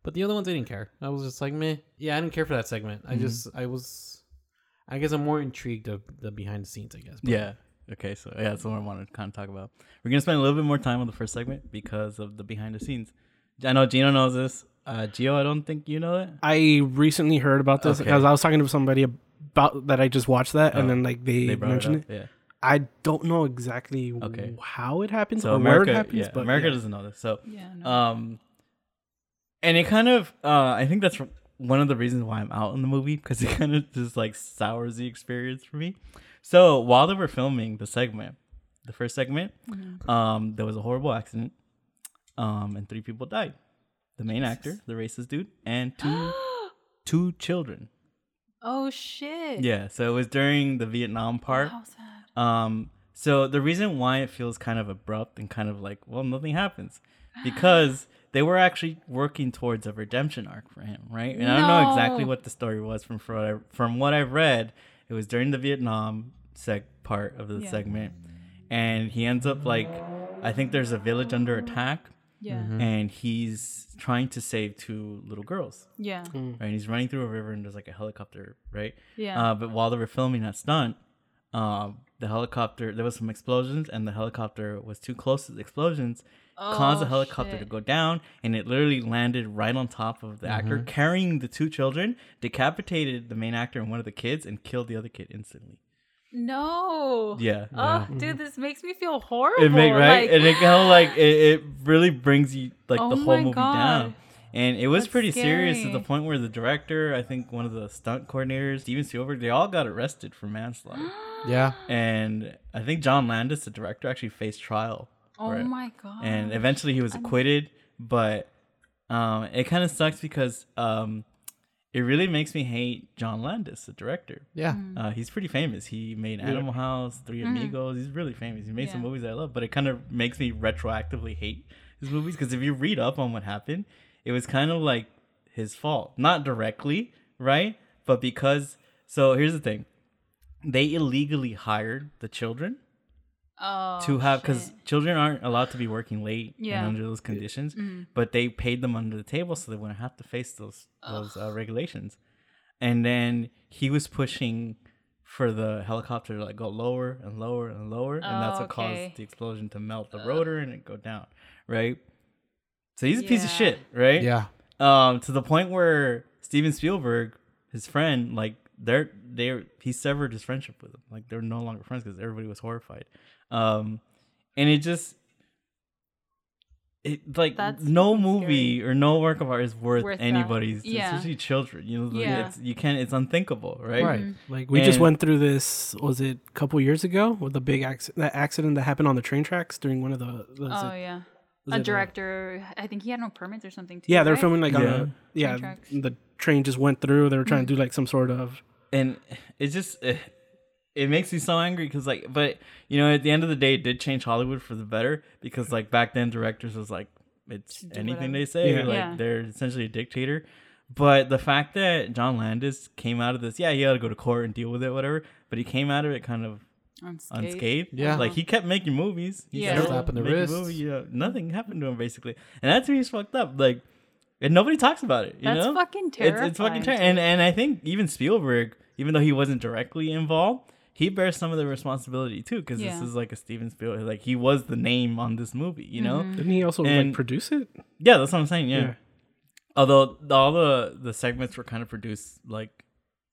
But the other ones I didn't care. I was just like, meh. Yeah, I didn't care for that segment. I mm-hmm. just I was, I guess I'm more intrigued of the behind the scenes. I guess. But Yeah. Okay, so yeah, that's what I wanted to kind of talk about. We're gonna spend a little bit more time on the first segment because of the behind the scenes. I know Gino knows this. Uh, Gio, I don't think you know it. I recently heard about this Okay. because I was talking to somebody about that. I just watched that, and Oh, then like they, They brought mentioned it it, up. I don't know exactly Okay. how it happens So or America, where it happens, yeah, but America yeah. doesn't know this. So Yeah. No. Um, and it kind of, uh, I think that's one of the reasons why I'm out in the movie because it *laughs* kind of just like sours the experience for me. So while they were filming the segment, the first segment, um, there was a horrible accident, um, and three people died. The main actor, the racist dude, and *gasps* two two children. oh shit. Yeah, so it was during the Vietnam part. Um, so the reason why it feels kind of abrupt and kind of like, well, nothing happens, *sighs* because they were actually working towards a redemption arc for him, right? And I don't know exactly what the story was from from what I, from what I read. It was during the Vietnam seg part of the Yeah. segment, and he ends up like, I think there's a village under attack, Yeah. and he's trying to save two little girls, Yeah. right? And he's running through a river, and there's like a helicopter, right? Yeah. Uh, but while they were filming that stunt, um, the helicopter there was some explosions, and the helicopter was too close to the explosions, caused the Oh, helicopter to go down, and it literally landed right on top of the actor carrying the two children, decapitated the main actor and one of the kids, and killed the other kid instantly. No. Yeah. Oh, dude, this makes me feel horrible. It make right, Like, and it kind of like it, it really brings you like Oh the whole movie God. down. And it was That's pretty serious to the point where the director, I think one of the stunt coordinators, Steven Spielberg, they all got arrested for manslaughter. *gasps* yeah, and I think John Landis, the director, actually faced trial. oh it. my god. And eventually he was acquitted, but um, it kind of sucks because um, it really makes me hate John Landis, the director. yeah. Mm. Uh, he's pretty famous. He made Animal House, Three Amigos. He's really famous. He made some Mm-hmm. Movies I love, but it kind of makes me retroactively hate his movies because if you read up on what happened, it was kind of like his fault. Not directly, right? But because. So here's the thing they illegally hired the children oh, to have because children aren't allowed to be working late Yeah. and under those conditions Mm-hmm. but they paid them under the table so they wouldn't have to face those those uh, regulations. And then he was pushing for the helicopter to like go lower and lower and lower and that's Oh, what okay. caused the explosion to melt the rotor and it go down right? So he's a piece of shit right? Yeah. um to the point where steven spielberg his friend like they're they're he severed his friendship with him. Like they're no longer friends because everybody was horrified um and it just it like That's no fucking movie or no work of art is worth, Worth anybody's Yeah. especially children you know Yeah. it's you can't it's unthinkable right Right. Mm-hmm. Like we just went through this. Was it a couple years ago with the big accident? That accident that happened on the train tracks during one of the. Oh it- yeah. A director, I think he had no permits or something. Too, yeah, they were right? filming like on Yeah. a yeah. tracks. The train just went through. They were trying to do like some sort of. and it's just it, it makes me so angry because like but you know at the end of the day it did change hollywood for the better because like back then directors was like it's do anything they say Yeah. like Yeah. they're essentially a dictator but the fact that john landis came out of this yeah he had to go to court and deal with it whatever but he came out of it kind of Unscathed. unscathed Yeah. like he kept making movies he Yeah. still Slap in the making wrist. movie, you know, nothing happened to him basically and that to me is fucked up like and nobody talks about it you That's know fucking it's, it's fucking terrifying, and and I think even Spielberg, even though he wasn't directly involved, he bears some of the responsibility too because Yeah. this is like a Steven Spielberg, like he was the name on this movie, you know? Mm-hmm. Didn't he also And- like produce it? Yeah, that's what I'm saying. Yeah. Yeah. Although all the the segments were kind of produced like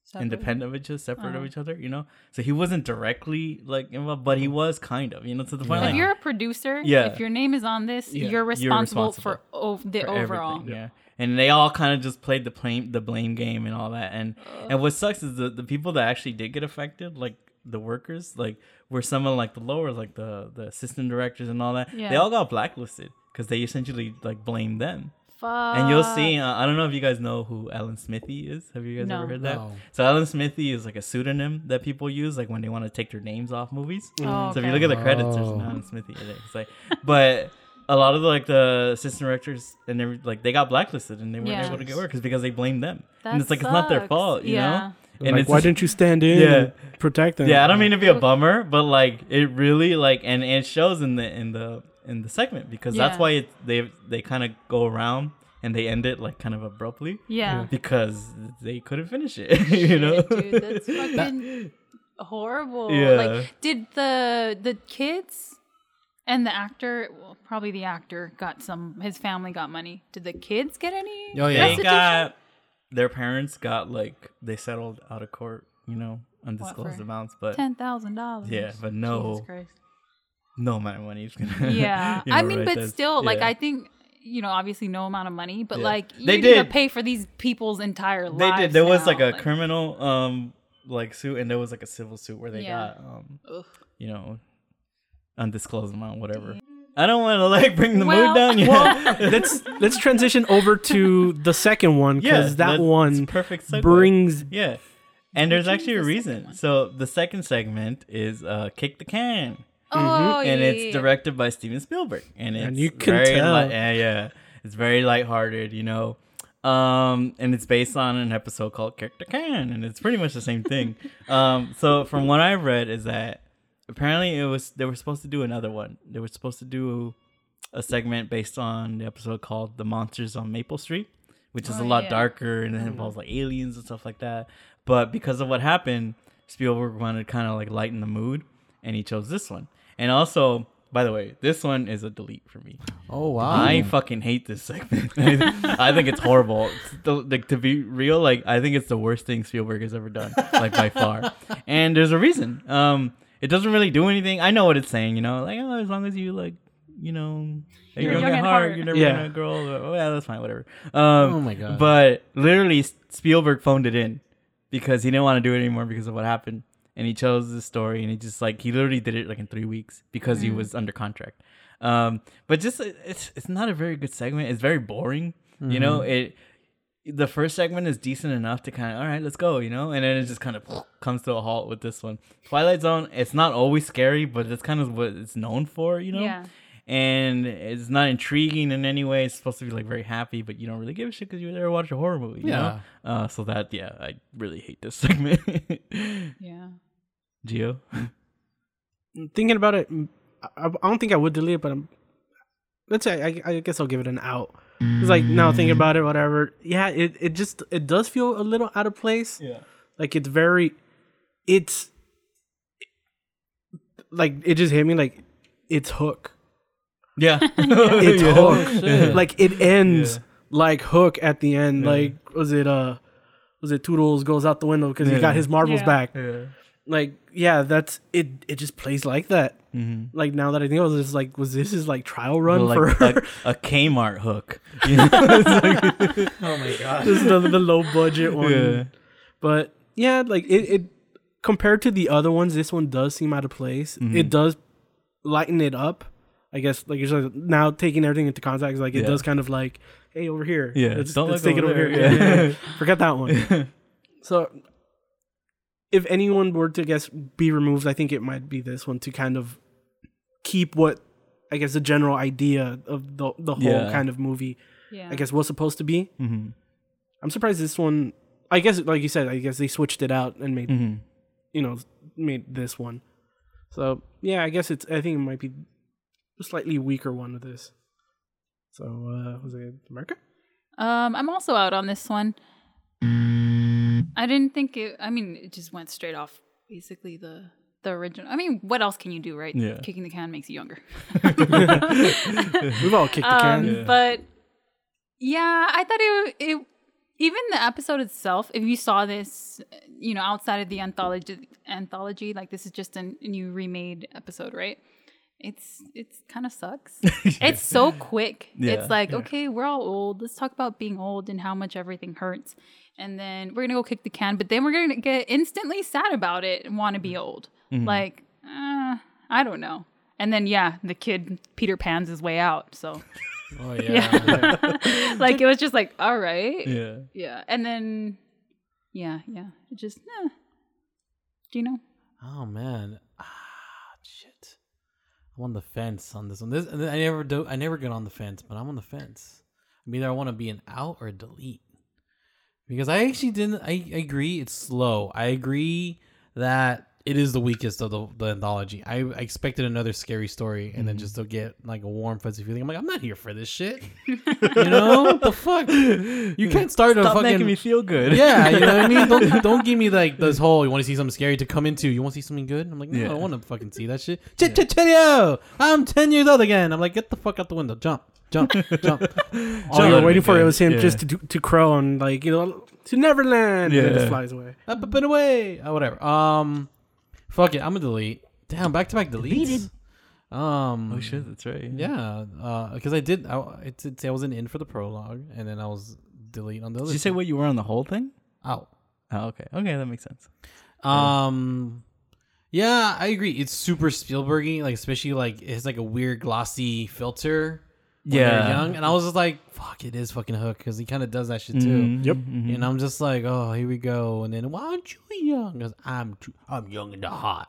Separate. independent of each other, separate of Oh. each other. You know, so he wasn't directly like involved, but he was kind of. You know, to the point If like you're a producer, Yeah. if your name is on this, Yeah. you're responsible, responsible for o- the for overall. everything, Yeah. And they all kind of just played the blame the blame game and all that. And and what sucks is the, the people that actually did get affected, like the workers, like were some of like the lower, like the the assistant directors and all that. They all got blacklisted because they essentially like blamed them. Fuck. And you'll see. Uh, I don't know if you guys know who Alan Smithee is. Have you guys No. ever heard that? No. So Alan Smithee is like a pseudonym that people use, like when they want to take their names off movies. Oh, So if you look at the credits, there's Oh. an Ellen Smithee in it. It's like, but a lot of the, like the assistant directors and every, like they got blacklisted and they weren't Yeah. able to get work because they blamed them. That and it's like it's not their fault, you Yeah. know. And like, it's why just- didn't you stand in? Yeah. and protect them. yeah, I don't mean to be a bummer, but like it really like and it shows in the in the in the segment because that's why it, they they kind of go around and they end it like kind of abruptly Yeah. because they couldn't finish it, *laughs* you know. Shit, dude, that's *laughs* fucking horrible. Yeah. Like, did the the kids and the actor, well, probably the actor, got some. His family got money. Did the kids get any? Oh, yeah. they restitution? got their parents got like they settled out of court, you know, undisclosed amounts, but ten thousand dollars. Yeah, but no- no amount of money is gonna. *laughs* Yeah, you know, I mean, right but there. still, like, I think you know, obviously, no amount of money, but Yeah. like, you They did. pay for these people's entire lives. they did. There was like a criminal um like suit, and there was like a civil suit where they Yeah. got um Ugh. you know undisclosed amount, whatever. I don't want to like bring the Well- mood down. Yeah. Well, *laughs* let's let's transition over to the second one because that one perfect segue. brings Yeah. And there's actually a one's the second reason. So the second segment is uh Kick the Can. Oh, and yeah, it's directed by Steven Spielberg, and it's And you can very tell. Light, yeah, yeah, it's very lighthearted, you know. Um, and it's based on an episode called Kick the Can, and it's pretty much the same thing. *laughs* um, so from what I've read is that apparently it was they were supposed to do another one. They were supposed to do a segment based on the episode called The Monsters on Maple Street, which is Oh, a lot yeah. darker and it involves like aliens and stuff like that. But because of what happened, Spielberg wanted to kind of like lighten the mood, and he chose this one. And also, by the way, this one is a delete for me. Oh wow. I fucking hate this segment. *laughs* I think it's horrible. To, like, to be real, like I think it's the worst thing Spielberg has ever done, like by far. And there's a reason. Um, it doesn't really do anything. I know what it's saying. You know, like oh, as long as you like, you know, you're young, at heart, you're never Yeah. gonna grow. old. Oh yeah, that's fine. Whatever. Um, Oh my God. But literally, Spielberg phoned it in because he didn't want to do it anymore because of what happened. And he chose this story, and he just like he literally did it like in three weeks because he was under contract. Um, but just uh, it's it's not a very good segment. It's very boring. You know, it the first segment is decent enough to kind of all right, let's go. You know, and then it just kind of *laughs* comes to a halt with this one. Twilight Zone. It's not always scary, but it's kind of what it's known for. You know, Yeah. and it's not intriguing in any way. It's supposed to be like very happy, but you don't really give a shit because you there to watch a horror movie. You Yeah. Know? Uh, so that yeah, I really hate this *laughs* segment. Yeah. Gio. thinking about it. I, I don't think I would delete it, but I'm. Let's say I, I guess I'll give it an out. It's like now thinking about it, whatever. Yeah, it, it just it does feel a little out of place. Yeah. Like it's very, it's like it just hit me like it's Hook. Yeah. *laughs* *laughs* It's Yeah. Hook. *laughs* shit. Like it ends Yeah. like Hook at the end. Yeah. Like was it uh was it Tootles goes out the window because he got his marbles Yeah. back. Yeah. Like yeah, that's it. It just plays like that. Mm-hmm. Like now that I think of it, it's like was this his like trial run like for a, *laughs* a Kmart hook. *laughs* You *laughs* know? It's like- oh my god. this is the, the low budget one. yeah. But yeah, like it, it compared to the other ones, this one does seem out of place. Mhm. It does lighten it up. I guess like you're just now taking everything into context, like it Yeah. does kind of like, hey, over here. Yeah, Let's, don't let's look take it over over there. here. Yeah. Forget that one. So if anyone were to guess be removed, I think it might be this one to kind of keep what I guess the general idea of the the whole Yeah. kind of movie Yeah. I guess was supposed to be. mm-hmm. I'm surprised this one. I guess, like you said, I guess they switched it out and made Mm-hmm. you know made this one. So yeah, I guess it's. I think it might be a slightly weaker one of this. So uh was it America? Um, I'm also out on this one. I didn't think it. I mean, it just went straight off basically the the original. I mean, what else can you do, right? Yeah. Kicking the can makes you younger. *laughs* We've all kicked the Um, can. Yeah. But yeah, I thought it it even the episode itself, if you saw this, you know, outside of the anthology, anthology, like this is just a new remade episode, right? It's it's kind of sucks. *laughs* It's so quick. Yeah. It's like okay, we're all old. Let's talk about being old and how much everything hurts, and then we're gonna go kick the can. But then we're gonna get instantly sad about it and want to be old. Like, uh, I don't know. And then yeah, the kid Peter Pan's his way out. So *laughs* Oh *laughs* yeah. *laughs* like it was just like all right. Yeah. Yeah, and then yeah, yeah, it just eh. do you know? Oh man. Ah shit. I'm on the fence on this one. This I never do I never get on the fence, but I'm on the fence. I mean, either I want to be an out or a delete. Because I actually didn't I, I agree it's slow. I agree that it is the weakest of the, the anthology. I, I expected another scary story and then just to get like a warm fuzzy feeling. I'm like, I'm not here for this shit. *laughs* you know? What the fuck? You can't start a Stop fucking making me feel good. yeah, you know what I mean. Don't *laughs* don't give me like this whole. You want to see something scary to come into? You want to see something good? I'm like, no, I Yeah. don't want to fucking see that shit. Ch- ch- cheerio! I'm ten years old again. I'm like, get the fuck out the window. Jump, jump, *laughs* jump. All you were waiting for it was him Yeah. just to to crow and like you know to Neverland. And then Yeah. just flies away. Up, up and away. Uh, whatever. Um, fuck it. I'm gonna delete. Damn, back to back deletes. Um. Oh shit, that's right. Yeah. Uh, because I did. I it did say I wasn't in for the prologue, and then I was delete on the other. Did you say what you were on the whole thing? out? Oh, okay. Okay, that makes sense. Um, yeah, I agree. It's super Spielbergy, like especially like it has like a weird glossy filter. When Yeah. they're young, and I was just like, "Fuck, it is fucking Hook," because he kind of does that shit too. Mhm, Yep. mhm. And I'm just like, "Oh, here we go." And then, why aren't you young? Because I'm too, I'm young and hot.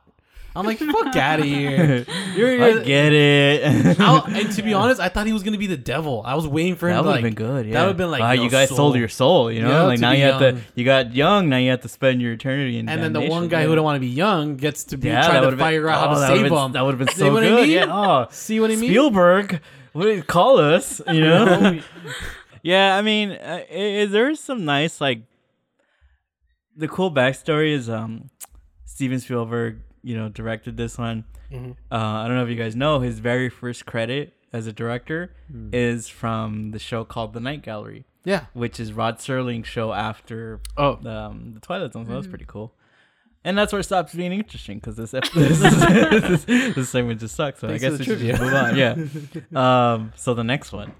I'm like, "Fuck *laughs* out of here!" You're, I get it. *laughs* I- *laughs* and to be honest, I thought he was gonna be the devil. I was waiting for him. that to would like, have been good. Yeah. That would have been like, wow, you guys soul. sold your soul. You know, Yeah, like now be you have to. You got young. Now you have to spend your eternity in. And then the one guy yeah. who don't want to be young gets to be Yeah, trying to figure out oh, how to save would've been- him. That would have been so what I good. mean? Yeah. Oh, See what I mean? Spielberg. What do you call us? You know. *laughs* yeah, I mean, uh, i i- there's some nice like. The cool backstory is um, Steven Spielberg. You know, directed this one. Mm-hmm. Uh, I don't know if you guys know his very first credit as a director Hmm. is from the show called The Night Gallery, Yeah. which is Rod Serling's show after Oh, um, the Twilight Zone. So that was pretty cool. And that's where it stops being interesting because this, ep- *laughs* this, this, this segment just sucks. So Thanks I guess we should trivia. just move on. Yeah. *laughs* um, so the next one.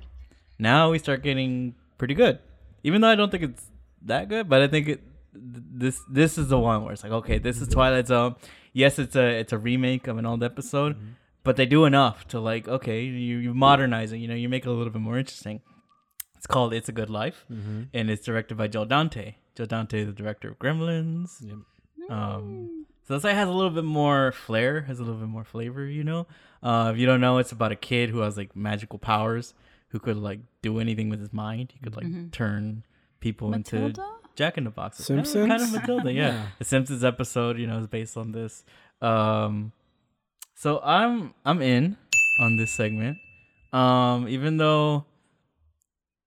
Now we start getting pretty good, even though I don't think it's that good. But I think it, this this is the one where it's like, okay, this is Twilight Zone. Yes, it's a it's a remake of an old episode, but they do enough to like, okay, you you modernize it. You know, you make it a little bit more interesting. It's called It's a Good Life, and it's directed by Joe Dante. Joe Dante, the director of Gremlins. Yep. Um, so this like has a little bit more flair, has a little bit more flavor, you know. Uh, if you don't know, it's about a kid who has like magical powers, who could like do anything with his mind. He could like turn people into Jack in the Box. Simpsons? kind of Matilda, yeah. *laughs* Yeah. The Simpsons episode, you know, is based on this. Um, so I'm I'm in on this segment. Um, even though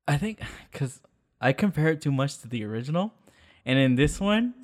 I think because I compare it too much to the original, and in this one,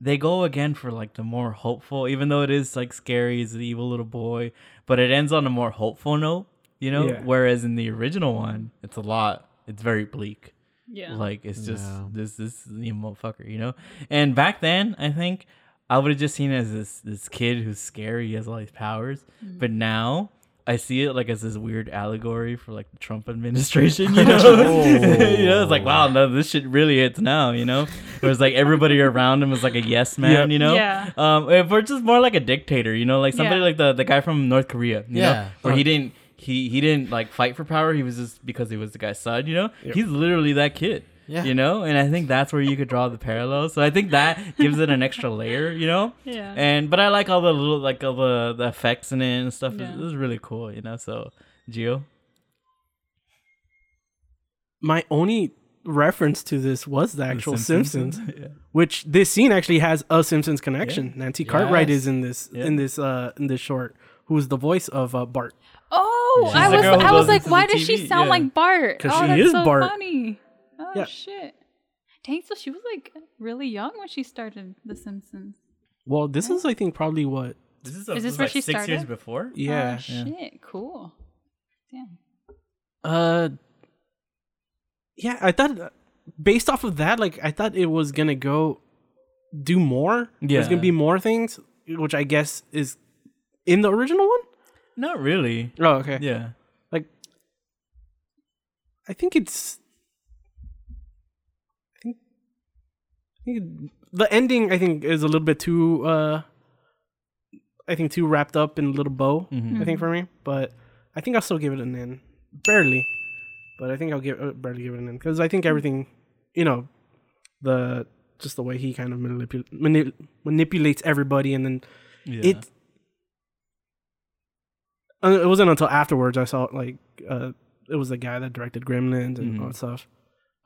they go again for like the more hopeful. Even though it is like scary, he's the evil little boy, but it ends on a more hopeful note. You know, Yeah. whereas in the original one, it's a lot. It's very bleak. Yeah. Like it's just Yeah. this this you motherfucker, you know. And back then, I think I would have just seen it as this this kid who's scary, he has all these powers. Mm-hmm. But now I see it like as this weird allegory for like the Trump administration, you *laughs* know. *laughs* you know, it's like wow, no, this shit really hits now, you know. Where it's like everybody around him is like a yes man, Yep. you know. Yeah. Um, if we're just more like a dictator, you know, like somebody Yeah. like the the guy from North Korea, you Yeah. know, where he didn't he he didn't like fight for power. He was just because he was the guy's son, you know. Yep. He's literally that kid. Yeah. You know, and I think that's where you could draw the parallel. So I think that gives it an extra layer, you know. Yeah. And but I like all the little like all the, the effects in it and stuff. Yeah. It was really cool, you know. So Gio, my only reference to this was the actual Simpsons, *laughs* yeah. which this scene actually has a Simpsons connection. Nancy Cartwright Yes. is in this Yeah. in this uh in this short, who's the voice of uh, Bart. Oh, She's I was I was like, why does she sound yeah. like Bart? 'Cause oh, she that's is so Bart. funny. Oh Yeah. shit. Dang, so she was like really young when she started The Simpsons. Well, this is I think probably what. This is, Is this where she six years started? before. Yeah. Oh, shit. Cool. Damn. Uh. Yeah, I thought based off of that, like I thought it was gonna go do more. Yeah. There's Yeah. gonna be more things, which I guess is in the original one. Not really. Oh, okay. Yeah. Like, I think it's. I think. I think it- the ending. I think is a little bit too. uh I think too wrapped up in a little bow. Mhm. I think for me, but I think I'll still give it an N, barely. But I think I'll give uh, barely give it an N because I think everything, you know, the just the way he kind of manipul- mani- manipulates everybody, and then Yeah. it. Uh, it wasn't until afterwards I saw like uh, it was the guy that directed Gremlins and all Mhm. that stuff.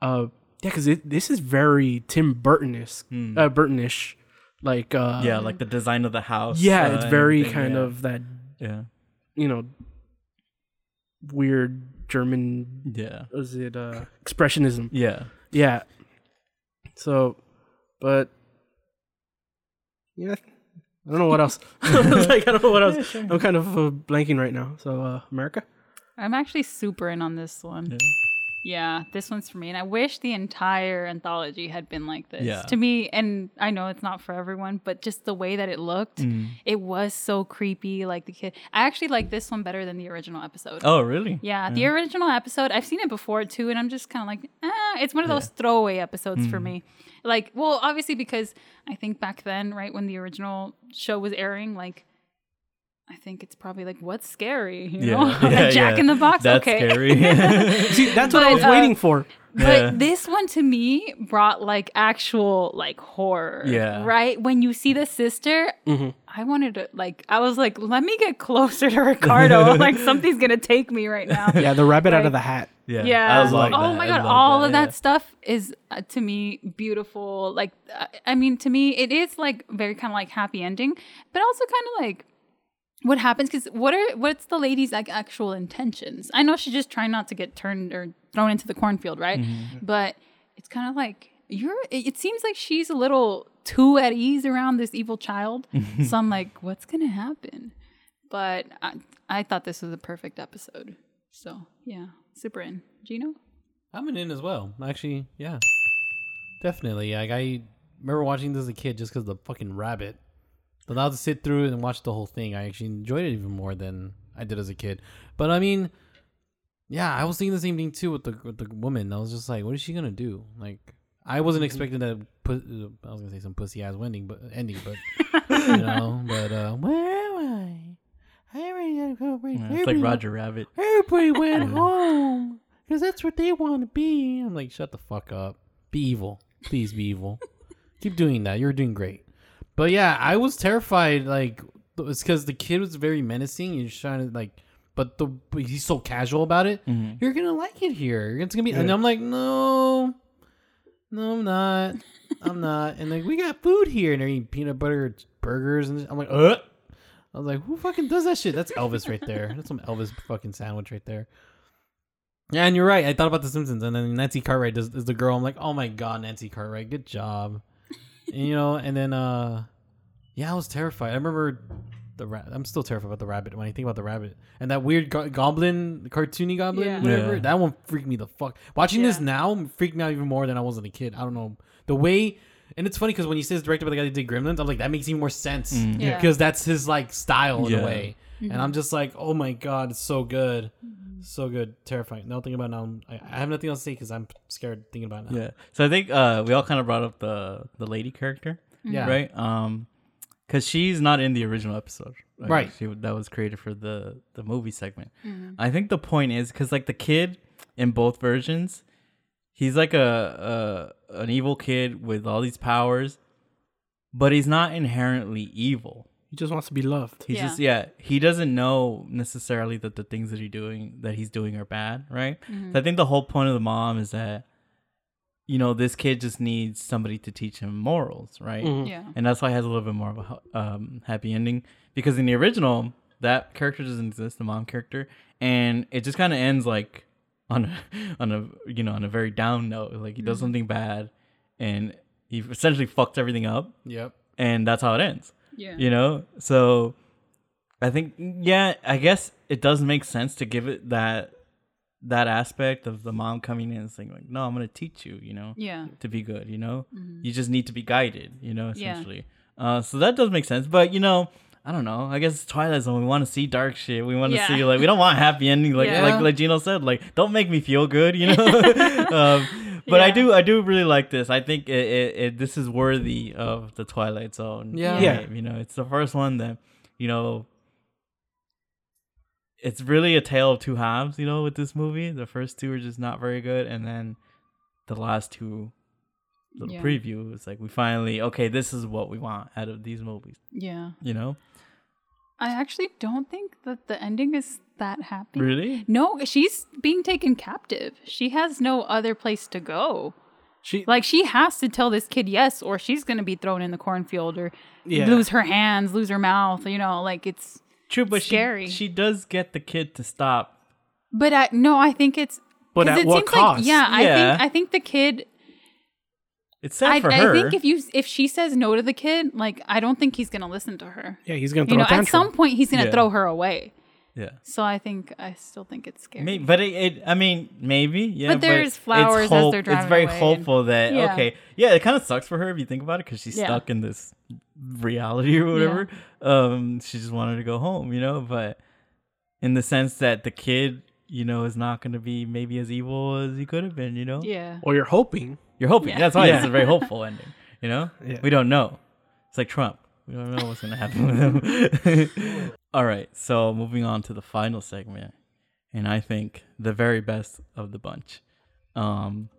Uh, yeah, because this is very Tim Burton-ish, Mm. uh, Burton-ish, like uh, yeah, like the design of the house. yeah, uh, it's very everything, kind yeah. of that Yeah. you know weird German Yeah. was it uh expressionism. Yeah. Yeah. So but yeah, I don't know what else. *laughs* *laughs* like I don't know what else. I'm kind of uh, blanking right now. So uh America? I'm actually super in on this one. Yeah. Yeah, this one's for me. And I wish the entire anthology had been like this. Yeah. To me, and I know it's not for everyone, but just the way that it looked, Mm. it was so creepy. Like the kid. I actually like this one better than the original episode. Oh, really? Yeah, the original episode, I've seen it before too, and I'm just kind of like, ah, it's one of those throwaway episodes for me. Like, well, obviously because I think back then, right when the original show was airing, like, I think it's probably like, what's scary? You know, *laughs* Yeah. yeah, Jack yeah. in the Box. That's okay, scary. *laughs* *laughs* See, that's what I was uh, waiting for. but Yeah. this one to me brought like actual like horror. Yeah. Right when you see the sister, Mhm. I wanted to like, I was like, let me get closer to Ricardo. like something's gonna take me right now. Yeah, the rabbit out of the hat. yeah. Yeah. I love oh that. my god, all that, of yeah. that stuff is uh, to me beautiful. Like, uh, I mean, to me, it is like very kind of like happy ending, but also kind of like what happens because what are what's the lady's like actual intentions? I know she's just trying not to get turned or thrown into the cornfield, right? Mm-hmm. But it's kind of like you're. It it seems like she's a little too at ease around this evil child. *laughs* so I'm like, what's gonna happen? But I, I thought this was a perfect episode. So yeah, super in. Gino? I'm an in as well. Actually, yeah, definitely. Like I remember watching this as a kid just because the fucking rabbit. But now to sit through and watch the whole thing, I actually enjoyed it even more than I did as a kid. But I mean, yeah, I was thinking the same thing too with the with the woman. I was just like, what is she gonna do? Like, I wasn't expecting that. Pu- I was gonna say some pussy ass ending, but ending, but *laughs* you know, but uh, where am I? I already gotta go. Yeah, Everybody- It's like Roger Rabbit. Everybody went *laughs* home because that's what they want to be. I'm like, shut the fuck up. Be evil, please be evil. *laughs* Keep doing that. You're doing great. But yeah, I was terrified. Like it's because the kid was very menacing. You're trying to like, but the but he's so casual about it. Mhm. You're gonna like it here. It's gonna be, and I'm like, no, no, I'm not. I'm not. And like, we got food here, and they're eating peanut butter burgers, and I'm like, uh. I was like, who fucking does that shit? That's Elvis right there. That's some Elvis fucking sandwich right there. Yeah, and you're right. I thought about The Simpsons, and then Nancy Cartwright does, is the girl. I'm like, oh my god, Nancy Cartwright, good job. And, you know, and then uh, yeah, I was terrified. I remember the rat. I'm still terrified about the rabbit when I think about the rabbit and that weird go- goblin, cartoony goblin, Yeah. whatever. Yeah. That one freaked me the fuck. Watching this now freaked me out even more than I was as a kid. I don't know the way. And it's funny because when he says directed by the guy that did Gremlins, I'm like that makes even more sense Mm. Yeah. because that's his like style in Yeah. a way. And I'm just like, oh my god, it's so good, so good, terrifying. Nothing about now. I'm- I, I have nothing else to say because I'm scared thinking about it now. Yeah. So I think uh, we all kind of brought up the the lady character, Yeah. right? Um, because she's not in the original episode, Right. She that was created for the the movie segment. I think the point is because like the kid in both versions, he's like a, a an evil kid with all these powers, but he's not inherently evil. He just wants to be loved. He Yeah. just yeah. He doesn't know necessarily that the things that he doing that he's doing are bad, right? So I think the whole point of the mom is that, you know, this kid just needs somebody to teach him morals, right? Mhm. Yeah. And that's why it has a little bit more of a um, happy ending because in the original that character doesn't exist, the mom character, and it just kind of ends like on a, *laughs* on a you know on a very down note. Like he does something bad, and he essentially fucked everything up, Yep. and that's how it ends Yeah. you know so i think yeah i guess it does make sense to give it that that aspect of the mom coming in and saying like, "No, I'm gonna teach you," you know, Yeah. to be good. You know, you just need to be guided. You know, Yeah. essentially. Uh, so that does make sense. But you know, I don't know. I guess it's Twilight Zone. We want to see dark shit. We want to Yeah. see like we don't want happy ending. Like Yeah. like like Gino said. Like don't make me feel good. You know. *laughs* *laughs* um, *laughs* but I do I do really like this. I think it, it, it this is worthy of the Twilight Zone. Yeah. Yeah. You know, it's the first one that you know. It's really a tale of two halves, you know, with this movie. The first two are just not very good, and then the last two little Yeah. preview is like we finally okay, this is what we want out of these movies, Yeah. you know? I actually don't think that the ending is that happy. Really? No, she's being taken captive. She has no other place to go. She Like she has to tell this kid yes, or she's gonna be thrown in the cornfield or Yeah. lose her hands, lose her mouth. You know, like it's. True, but Scary. she she does get the kid to stop. But I no, I think it's. But 'cause at it what seems cost? Like, yeah, I think I think the kid. It's sad I, for I her. think if you if she says no to the kid, like I don't think he's gonna listen to her. yeah, he's gonna You know, a at some point he's gonna Yeah. throw her away. Yeah. So I think I still think it's scary. Maybe, but it, it, I mean, maybe, yeah. But there's it's flowers as hope- they're driving. It's very away and- hopeful that Yeah. okay, yeah. It kind of sucks for her if you think about it because she's Yeah. stuck in this reality or whatever. Um, she just wanted to go home, you know. But in the sense that the kid, you know, is not going to be maybe as evil as he could have been, you know. Yeah. Or you're hoping. You're hoping. Yeah. That's why Yeah. it's a very hopeful ending. You know, *laughs* Yeah. we don't know. It's like Trump. We don't know what's gonna happen with him. *laughs* All right. So moving on to the final segment, and I think the very best of the bunch. Um,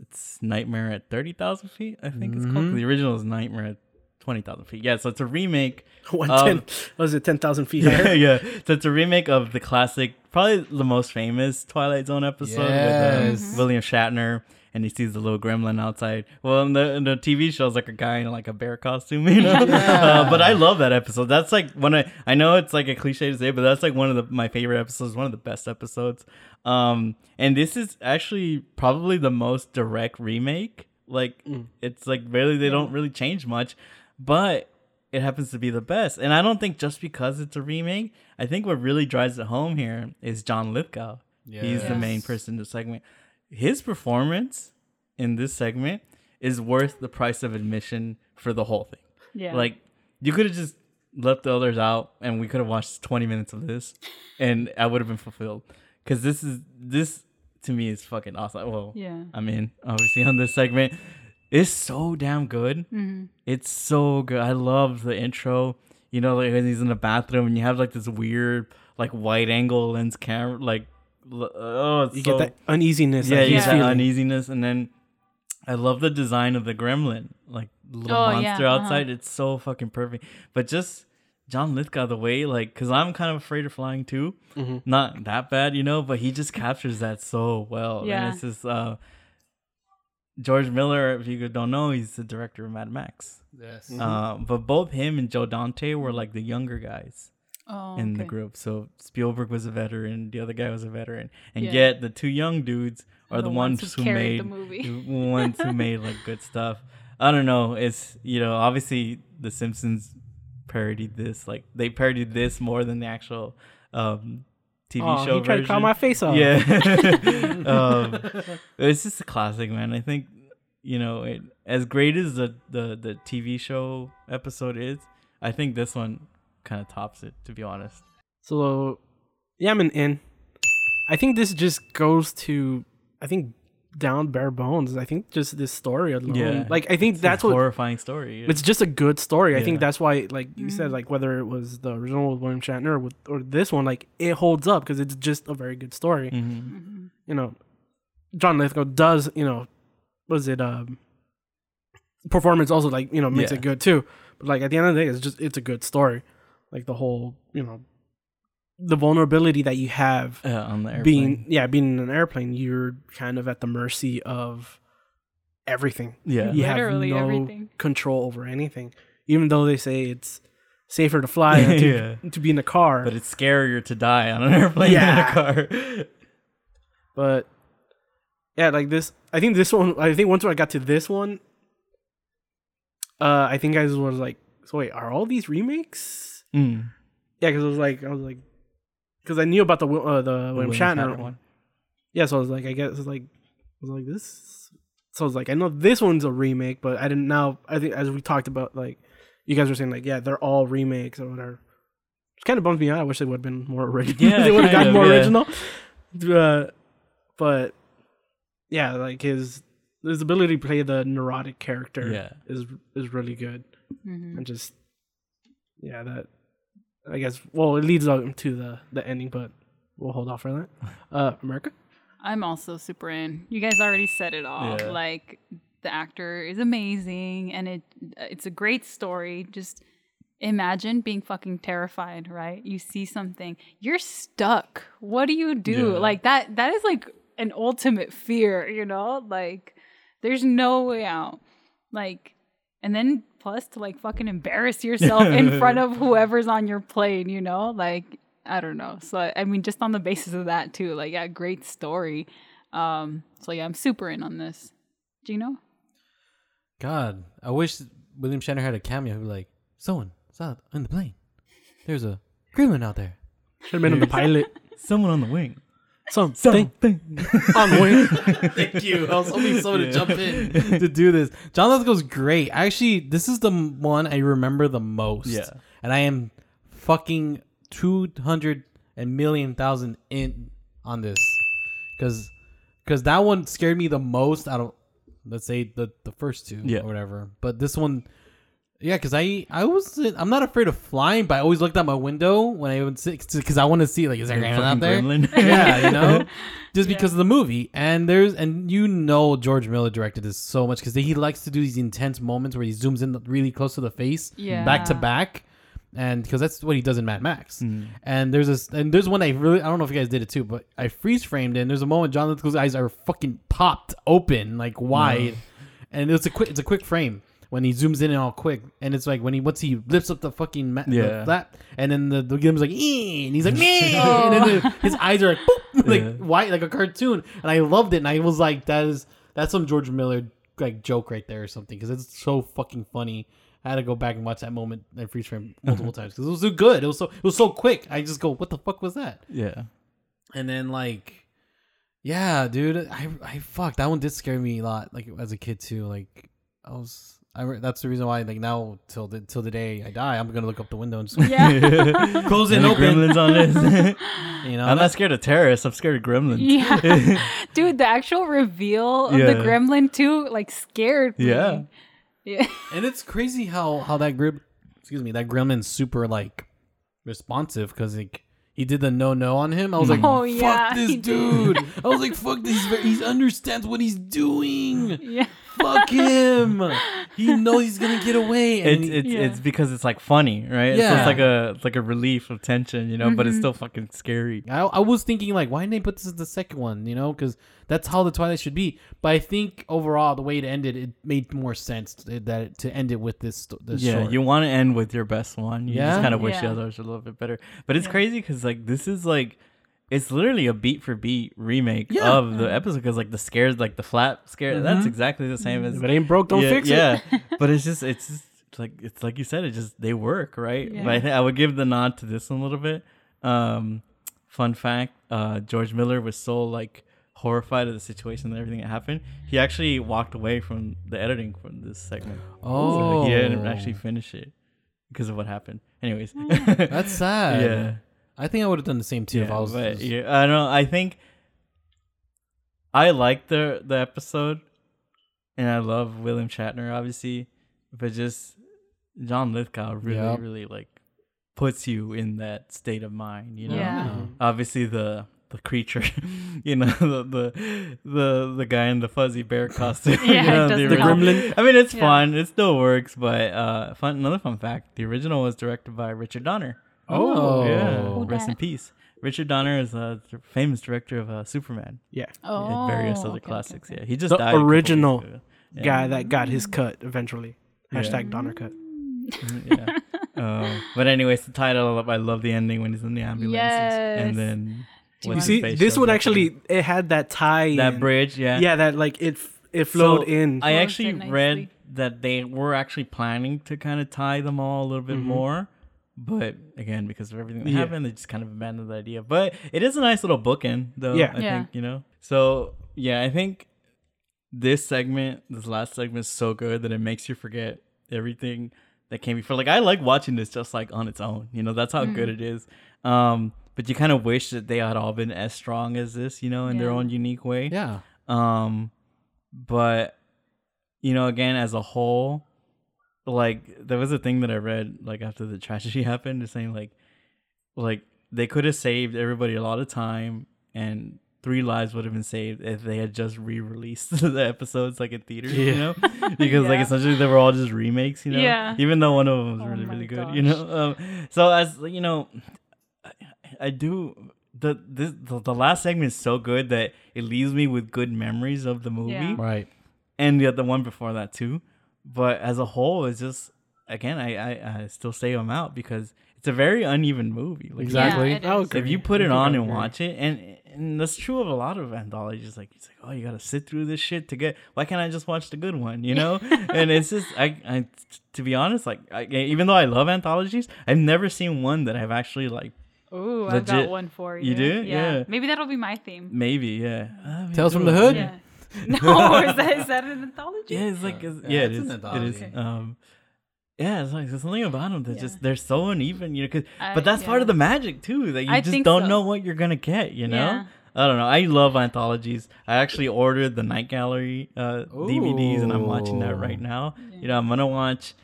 it's Nightmare at thirty thousand feet. I think it's called. The original is Nightmare at twenty thousand feet. Yeah. So it's a remake *laughs* One Um, ten was it ten thousand feet yeah, yeah. So it's a remake of the classic, probably the most famous Twilight Zone episode with Yes. uh, William Shatner, and he sees the little gremlin outside. Well, in the in the TV show, it's like a guy in like a bear costume, *laughs* you know. Uh, but I love that episode. That's like one of I know it's like a cliche to say, but that's like one of the, my favorite episodes, one of the best episodes. Um, and this is actually probably the most direct remake. Like it's like really they don't really change much, but it happens to be the best. And I don't think just because it's a remake, I think what really drives it home here is John Lithgow. He's the main person in the segment. His performance in this segment is worth the price of admission for the whole thing. Yeah. Like you could have just left the others out and we could have watched 20 minutes of this and I would have been fulfilled. Cuz this is this to me is fucking awesome. Well, Yeah. I mean, obviously on this segment it's so damn good. Mhm. It's so good. I love the intro. You know, like when he's in the bathroom and you have like this weird, like wide angle lens camera. Like, oh, it's You so, get that uneasiness. yeah, that you he's get that feeling. uneasiness, and then I love the design of the gremlin, like little Oh, yeah, monster uh-huh. outside. It's so fucking perfect. But just John Lithgow, the way, like, cause I'm kind of afraid of flying too. Mhm. Not that bad, you know, but he just captures that so well. Yeah. And it's just uh, George Miller. If you don't know, he's the director of Mad Max. Yes. Uh, but both him and Joe Dante were like the younger guys Oh, in the group. So Spielberg was a veteran, the other guy was a veteran, and Yeah. yet the two young dudes are the, ones, who carried made the movie. *laughs* the ones who made like good stuff. I don't know. It's you know obviously The Simpsons parodied this like they parodied this more than the actual um, TV Oh, show he tried to call my face off. Yeah. *laughs* um, it's just a classic, man. I think you know it as great as the the the TV show episode is. I think this one kind of tops it, to be honest. So, yeah, I'm an in. I think this just goes to, I think, down bare bones. I think just this story alone. Yeah. Like, I think It's that's a what. horrifying story. It's just a good story. I think Yeah. that's why, like you said, like whether it was the original with William Shatner or, with, or this one, like it holds up because it's just a very good story. hmm You know, John Lithgow does, you know, was it um performance also like you know makes Yeah. it good too. But like at the end of the day, it's just it's a good story. Like the whole, you know, the vulnerability that you have Yeah, on the airplane. being yeah being in an airplane you're kind of at the mercy of everything yeah, you Literally have no everything. control over anything even though they say it's safer to fly than to, *laughs* Yeah. to be in a car but it's scarier to die on an airplane Yeah. than a car. but yeah like this i think this one i think once i got to this one uh i think i was like so wait are all these remakes Mm. yeah because it was like i was like because i knew about the Wil- uh, the william William shatner, Shatner one. yeah, so I was like, I guess it's like, I was like this. So I was like, I know this one's a remake, but I didn't now. I think as we talked about, like you guys were saying, like yeah, they're all remakes or whatever. It kind of bums me out. I wish they would have been more *laughs* original. Yeah, they would have kind gotten of, more yeah. original. Uh, but yeah, like his his ability to play the neurotic character Yeah. is is really good, Mhm. and just yeah, that I guess well it leads up to the the ending, but we'll hold off for that. *laughs* Uh, America. I'm also super in. You guys already said it all. Yeah. Like the actor is amazing and it it's a great story. Just imagine being fucking terrified, right? You see something, you're stuck. What do you do? Yeah. Like that that is like an ultimate fear, you know? Like there's no way out. Like and then plus to like fucking embarrass *laughs* yourself in front of *laughs* whoever's on your plane, you know? Like I don't know. So I I mean just on the basis of that too. Like yeah, great story. Um so yeah, I'm super in on this. Gino? God, I wish William Shatner had a cameo. He'd be like, "Someone, out on the plane. There's a gremlin out there." Should have been on the *laughs* pilot. Someone on the wing. Something on wing. *laughs* Thank you. I was hoping someone to jump in *laughs* to do this. John Lithgow's great. Actually, this is the one I remember the most. Yeah. And I am fucking 200 and million thousand in on this. Because cause that one scared me the most out of, let's say, the, the first two Yeah. or whatever. But this one, yeah, because I, I was, I'm not afraid of flying, but I always looked out my window when I would sit, because I want to see, like, is there a gremlin out there? Gremlin. *laughs* yeah, you know, *laughs* just Yeah. because of the movie. And there's, and you know, George Miller directed this so much because he likes to do these intense moments where he zooms in really close to the face, Yeah. back to back, and because that's what he does in Mad Max. Mm. And there's this, and there's one I really, I don't know if you guys did it too, but I freeze framed it. And there's a moment John Lithgow's eyes are fucking popped open, like wide, and it's a quick, it's a quick frame. When he zooms in and all quick, and it's like when he once he lifts up the fucking ma- the Yeah. flap, and then the the game's like, "Eh," and he's like, *laughs* "Eh," and then the, his eyes are like, boop, *laughs* like Yeah. white, like a cartoon, and I loved it, and I was like, that is that's some George Miller like joke right there or something, because it's so fucking funny. I had to go back and watch that moment and freeze frame multiple *laughs* times because it was so good. It was so it was so quick. I just go, what the fuck was that? Yeah. And then like, yeah, dude, I I fuck that one did scare me a lot. Like as a kid too. Like I was. I, re- that's the reason why, like now, till the till the day I die, I'm gonna look up the window and just Yeah. *laughs* close it And and open. gremlins on this. *laughs* *laughs* You know, I'm not scared of terrorists. I'm scared of gremlins. yeah. Dude, the actual reveal of the gremlin too, like scared me. Yeah. Yeah. and it's crazy how how that grip, excuse me, that gremlin's super like responsive because like he did the no no on him. I was like, Oh, fuck yeah, this dude. I was like, fuck this. He understands what he's doing. Yeah. Fuck him. He knows he's gonna get away. And It's he- it's Yeah. it's because it's like funny, right? So Yeah. it's like a it's like a relief of tension, you know, but it's Mhm. still fucking scary. I, I was thinking like, why didn't they put this as the second one? You know, because that's how the Twilight should be. But I think overall, the way it ended, it made more sense to, that to end it with this. this yeah, short. you want to end with your best one. You Yeah? just kind of wish the others were a little bit better. But it's Yeah. crazy because like this is like it's literally a beat for beat remake Yeah. of the episode because like the scares, like the flap scare, that's Mhm. exactly the same as If it ain't broke, don't yeah, fix it. yeah. *laughs* but it's just it's just like it's like you said, it just they work, right? Yeah. But I, I would give the nod to this one a little bit. Um, fun fact: uh, George Miller was so like horrified of the situation and everything that happened, he actually walked away from the editing from this segment. Oh, So he didn't actually finish it because of what happened. Anyways, That's *laughs* sad. yeah. I think I would have done the same too if I was. but yeah, I don't. know. I think I like the the episode, and I love William Shatner, obviously, but just John Lithgow really, Yep. really like puts you in that state of mind. You know, Yeah. obviously the the creature, *laughs* you know, the the the, the guy in the fuzzy bear *laughs* costume. Yeah, *laughs* you know, doesn't the gremlin. I mean, it's Yeah. fun. It still works, but uh, fun. Another fun fact: the original was directed by Richard Donner. Oh, Yeah, rest in peace. Richard Donner is a th- famous director of uh, Superman Yeah. Oh. and various other okay, okay, classics. okay. Yeah, he just The died a original. Yeah. Guy that got his cut eventually. Yeah. Hashtag Donner cut. yeah. Um, *laughs* but anyways, the title. I love the ending when he's in the ambulance, Yes. and then Do you what's You his see, this one up actually it had that tie. that in. bridge. Yeah, Yeah, that like it it flowed So, in. I actually read that they were actually planning to kind of tie them all a little bit Mhm. more, But again, because of everything that Yeah. happened, they just kind of abandoned the idea. But it is a nice little bookend, though. Yeah. I Yeah. think you know. So yeah, I think this segment, this last segment, is so good that it makes you forget everything that came before. Like I like watching this just like on its own. You know, that's how good it is. Um, but you kind of wish that they had all been as strong as this, you know, in their own unique way. Yeah. Um, but you know, again, as a whole, like there was a thing that I read like after the *laughs* tragedy happened, is saying like, like they could have saved everybody a lot of time, and three lives would have been saved if they had just re-released *laughs* the episodes like in theaters, you know, *laughs* because like essentially they were all just remakes, you know. Yeah. Even though one of them was Oh really my really good, you know. Um, so as you know, I, I do the this the, the last segment is so good that it leaves me with good memories of the movie Yeah. Right. and the the one before that too. But as a whole, it's just again, I I, I still say I'm out because it's a very uneven movie. Like Exactly. Yeah, it I'll is. if you put it on and watch it, and and that's true of a lot of anthologies. Like it's like, oh, you gotta sit through this shit to get. Why can't I just watch the good one? You know? *laughs* and it's just I I to be honest, like I, even though I love anthologies, I've never seen one that I've actually like. Ooh, I've got one for you. You do? Yeah. Maybe that'll be my theme. Maybe yeah. Ah, maybe Tales from the. Hood? Yeah. *laughs* No, is that is that an anthology? Yeah, it's like it's, Yeah, yeah, it it's an anthology. is. Um, yeah, it's like there's something about them that Yeah. just they're so uneven, you know. Cause, I- but that's part of the magic too. That you I just don't so. know what you're gonna get. You know. Yeah. I don't know. I love anthologies. I actually ordered the Night Gallery uh, DVDs, and I'm watching that right Ooh. now. You know, I'm gonna watch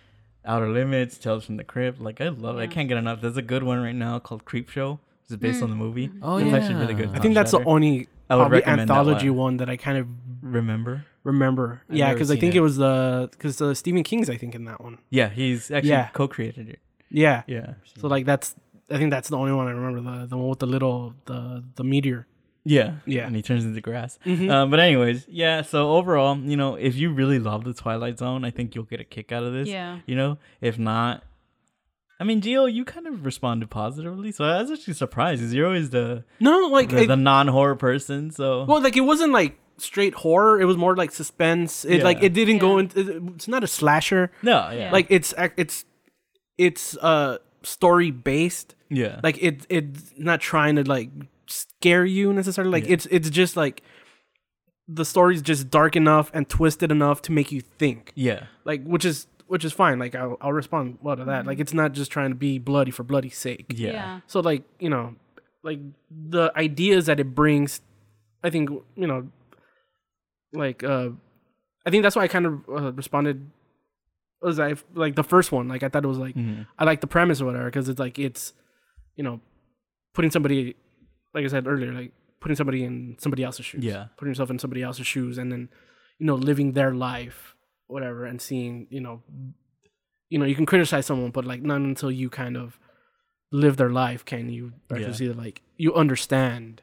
Outer Limits, Tales from the Crypt. Like I love. it. I can't get enough. There's a good one right now called Creepshow. It's based on the movie. Oh, it's actually really good. I think on that's the only I would probably recommend that anthology one. one that I kind of Remember? remember. I've yeah, because I think it. it was the because uh, Stephen King's I think in that one. Yeah, he's actually Yeah. co-created it. Yeah. Yeah. So like that's I think that's the only one I remember the the one with the little the the meteor. Yeah, Yeah. and he turns into grass. Mhm. Um, but anyways, yeah. So overall, you know, if you really love the Twilight Zone, I think you'll get a kick out of this. Yeah. You know, if not, I mean, Gio, you kind of responded positively, so I was actually surprised. 'cause You're always the No, like the, it- the non-horror person, so well, like it wasn't like straight horror. It was more like suspense. It like it didn't go into. It's not a slasher. no, yeah, Like it's it's it's uh story based. yeah, Like it it's not trying to like scare you necessarily. Like Yeah. it's it's just like the story's just dark enough and twisted enough to make you think. yeah, Like which is which is fine. Like I'll I'll respond well to that. Like it's not just trying to be bloody for bloody's sake. yeah, So like you know, like the ideas that it brings, I think you know, like uh, I think that's why I kind of uh, responded. Was I like the first one? Like I thought it was like Mhm. I like the premise or whatever because it's like it's, you know, putting somebody, like I said earlier, like putting somebody in somebody else's shoes. Yeah. Putting yourself in somebody else's shoes and then, you know, living their life, whatever, and seeing, you know, you know, you can criticize someone, but like not until you kind of live their life can you actually Yeah. see that like you understand,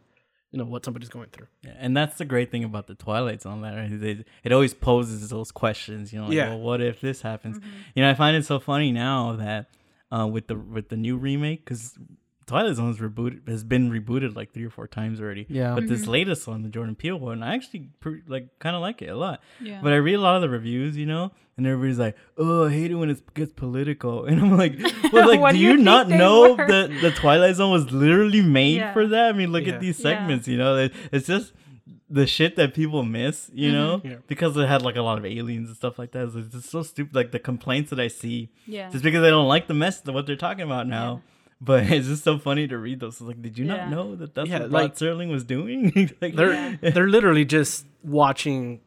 you know, what somebody's going through. Yeah, and that's the great thing about the Twilight Zone. That right? It, it always poses those questions. You know, like, Yeah. well, what if this happens? You know, I find it so funny now that uh, with the with the new remake, because Twilight Zone has rebooted has been rebooted like three or four times already. Yeah. But this mm-hmm. latest one, the Jordan Peele one, I actually pre- like kind of like it a lot. Yeah. But I read a lot of the reviews, you know, and everybody's like, "Oh, I hate it when it gets political," *laughs* and I'm like, *laughs* "Well, like, do do you, you not know were? that the Twilight Zone was literally made Yeah. for that? I mean, look Yeah. at these Yeah. segments, you know, it's just the shit that people miss, you mm-hmm. know, Yeah. because it had like a lot of aliens and stuff like that. It's just so stupid. Like the complaints that I see, Yeah. just because they don't like the mess of what they're talking about now. But *laughs* it's just so funny to read those. It's like, did you Yeah. not know that that's Yeah, what like- Rod Serling was doing? *laughs* like, They're they're literally just watching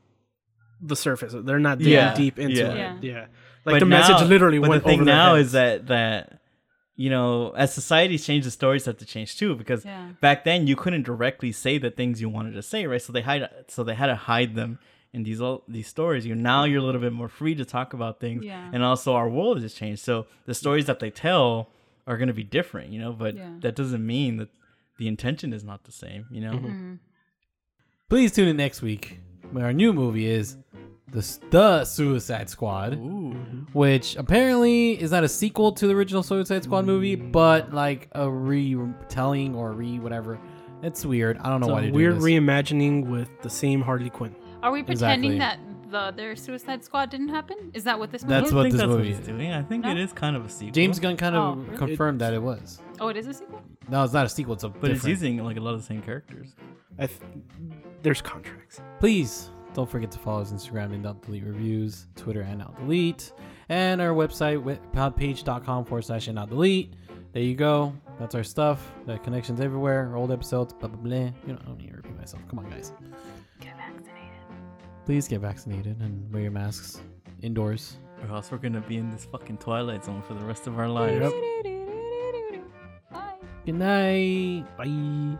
the surface. They're not digging Yeah. deep into Yeah. it. Yeah. Yeah. Like But the now- message literally but went the thing over now heads. is that that you know as society's changed the stories have to change too because Yeah. back then you couldn't directly say the things you wanted to say right so they hide so they had to hide them in these all these stories you now you're a little bit more free to talk about things Yeah. and also our world has changed so the stories that they tell are going to be different you know but Yeah. that doesn't mean that the intention is not the same you know Mm-hmm. Please tune in next week when our new movie is the the Suicide Squad, Ooh. which apparently is not a sequel to the original Suicide Squad movie, but like a retelling or re whatever. It's weird. I don't know It's why a they're weird doing this. reimagining with the same Harley Quinn. Are we pretending Exactly. that the other Suicide Squad didn't happen? Is that what this movie? That's is? what this that's what movie is. doing. I think No? it is kind of a sequel. James Gunn kind Oh, of really? confirmed that it was. Oh, it is a sequel. No, it's not a sequel. It's a but it's using like a lot of the same characters. I th- there's contracts. Please don't forget to follow us on Instagram and Out Delete Reviews, Twitter and Out Delete, and our website podpage.com forward slash and Out Delete. There you go. That's our stuff. The connections everywhere. Old episodes. Blah blah blah. You know, I don't need to repeat myself. Come on, guys. Please get vaccinated and wear your masks indoors. Or else we're gonna be in this fucking twilight zone for the rest of our lives. Yep. Good night. Bye.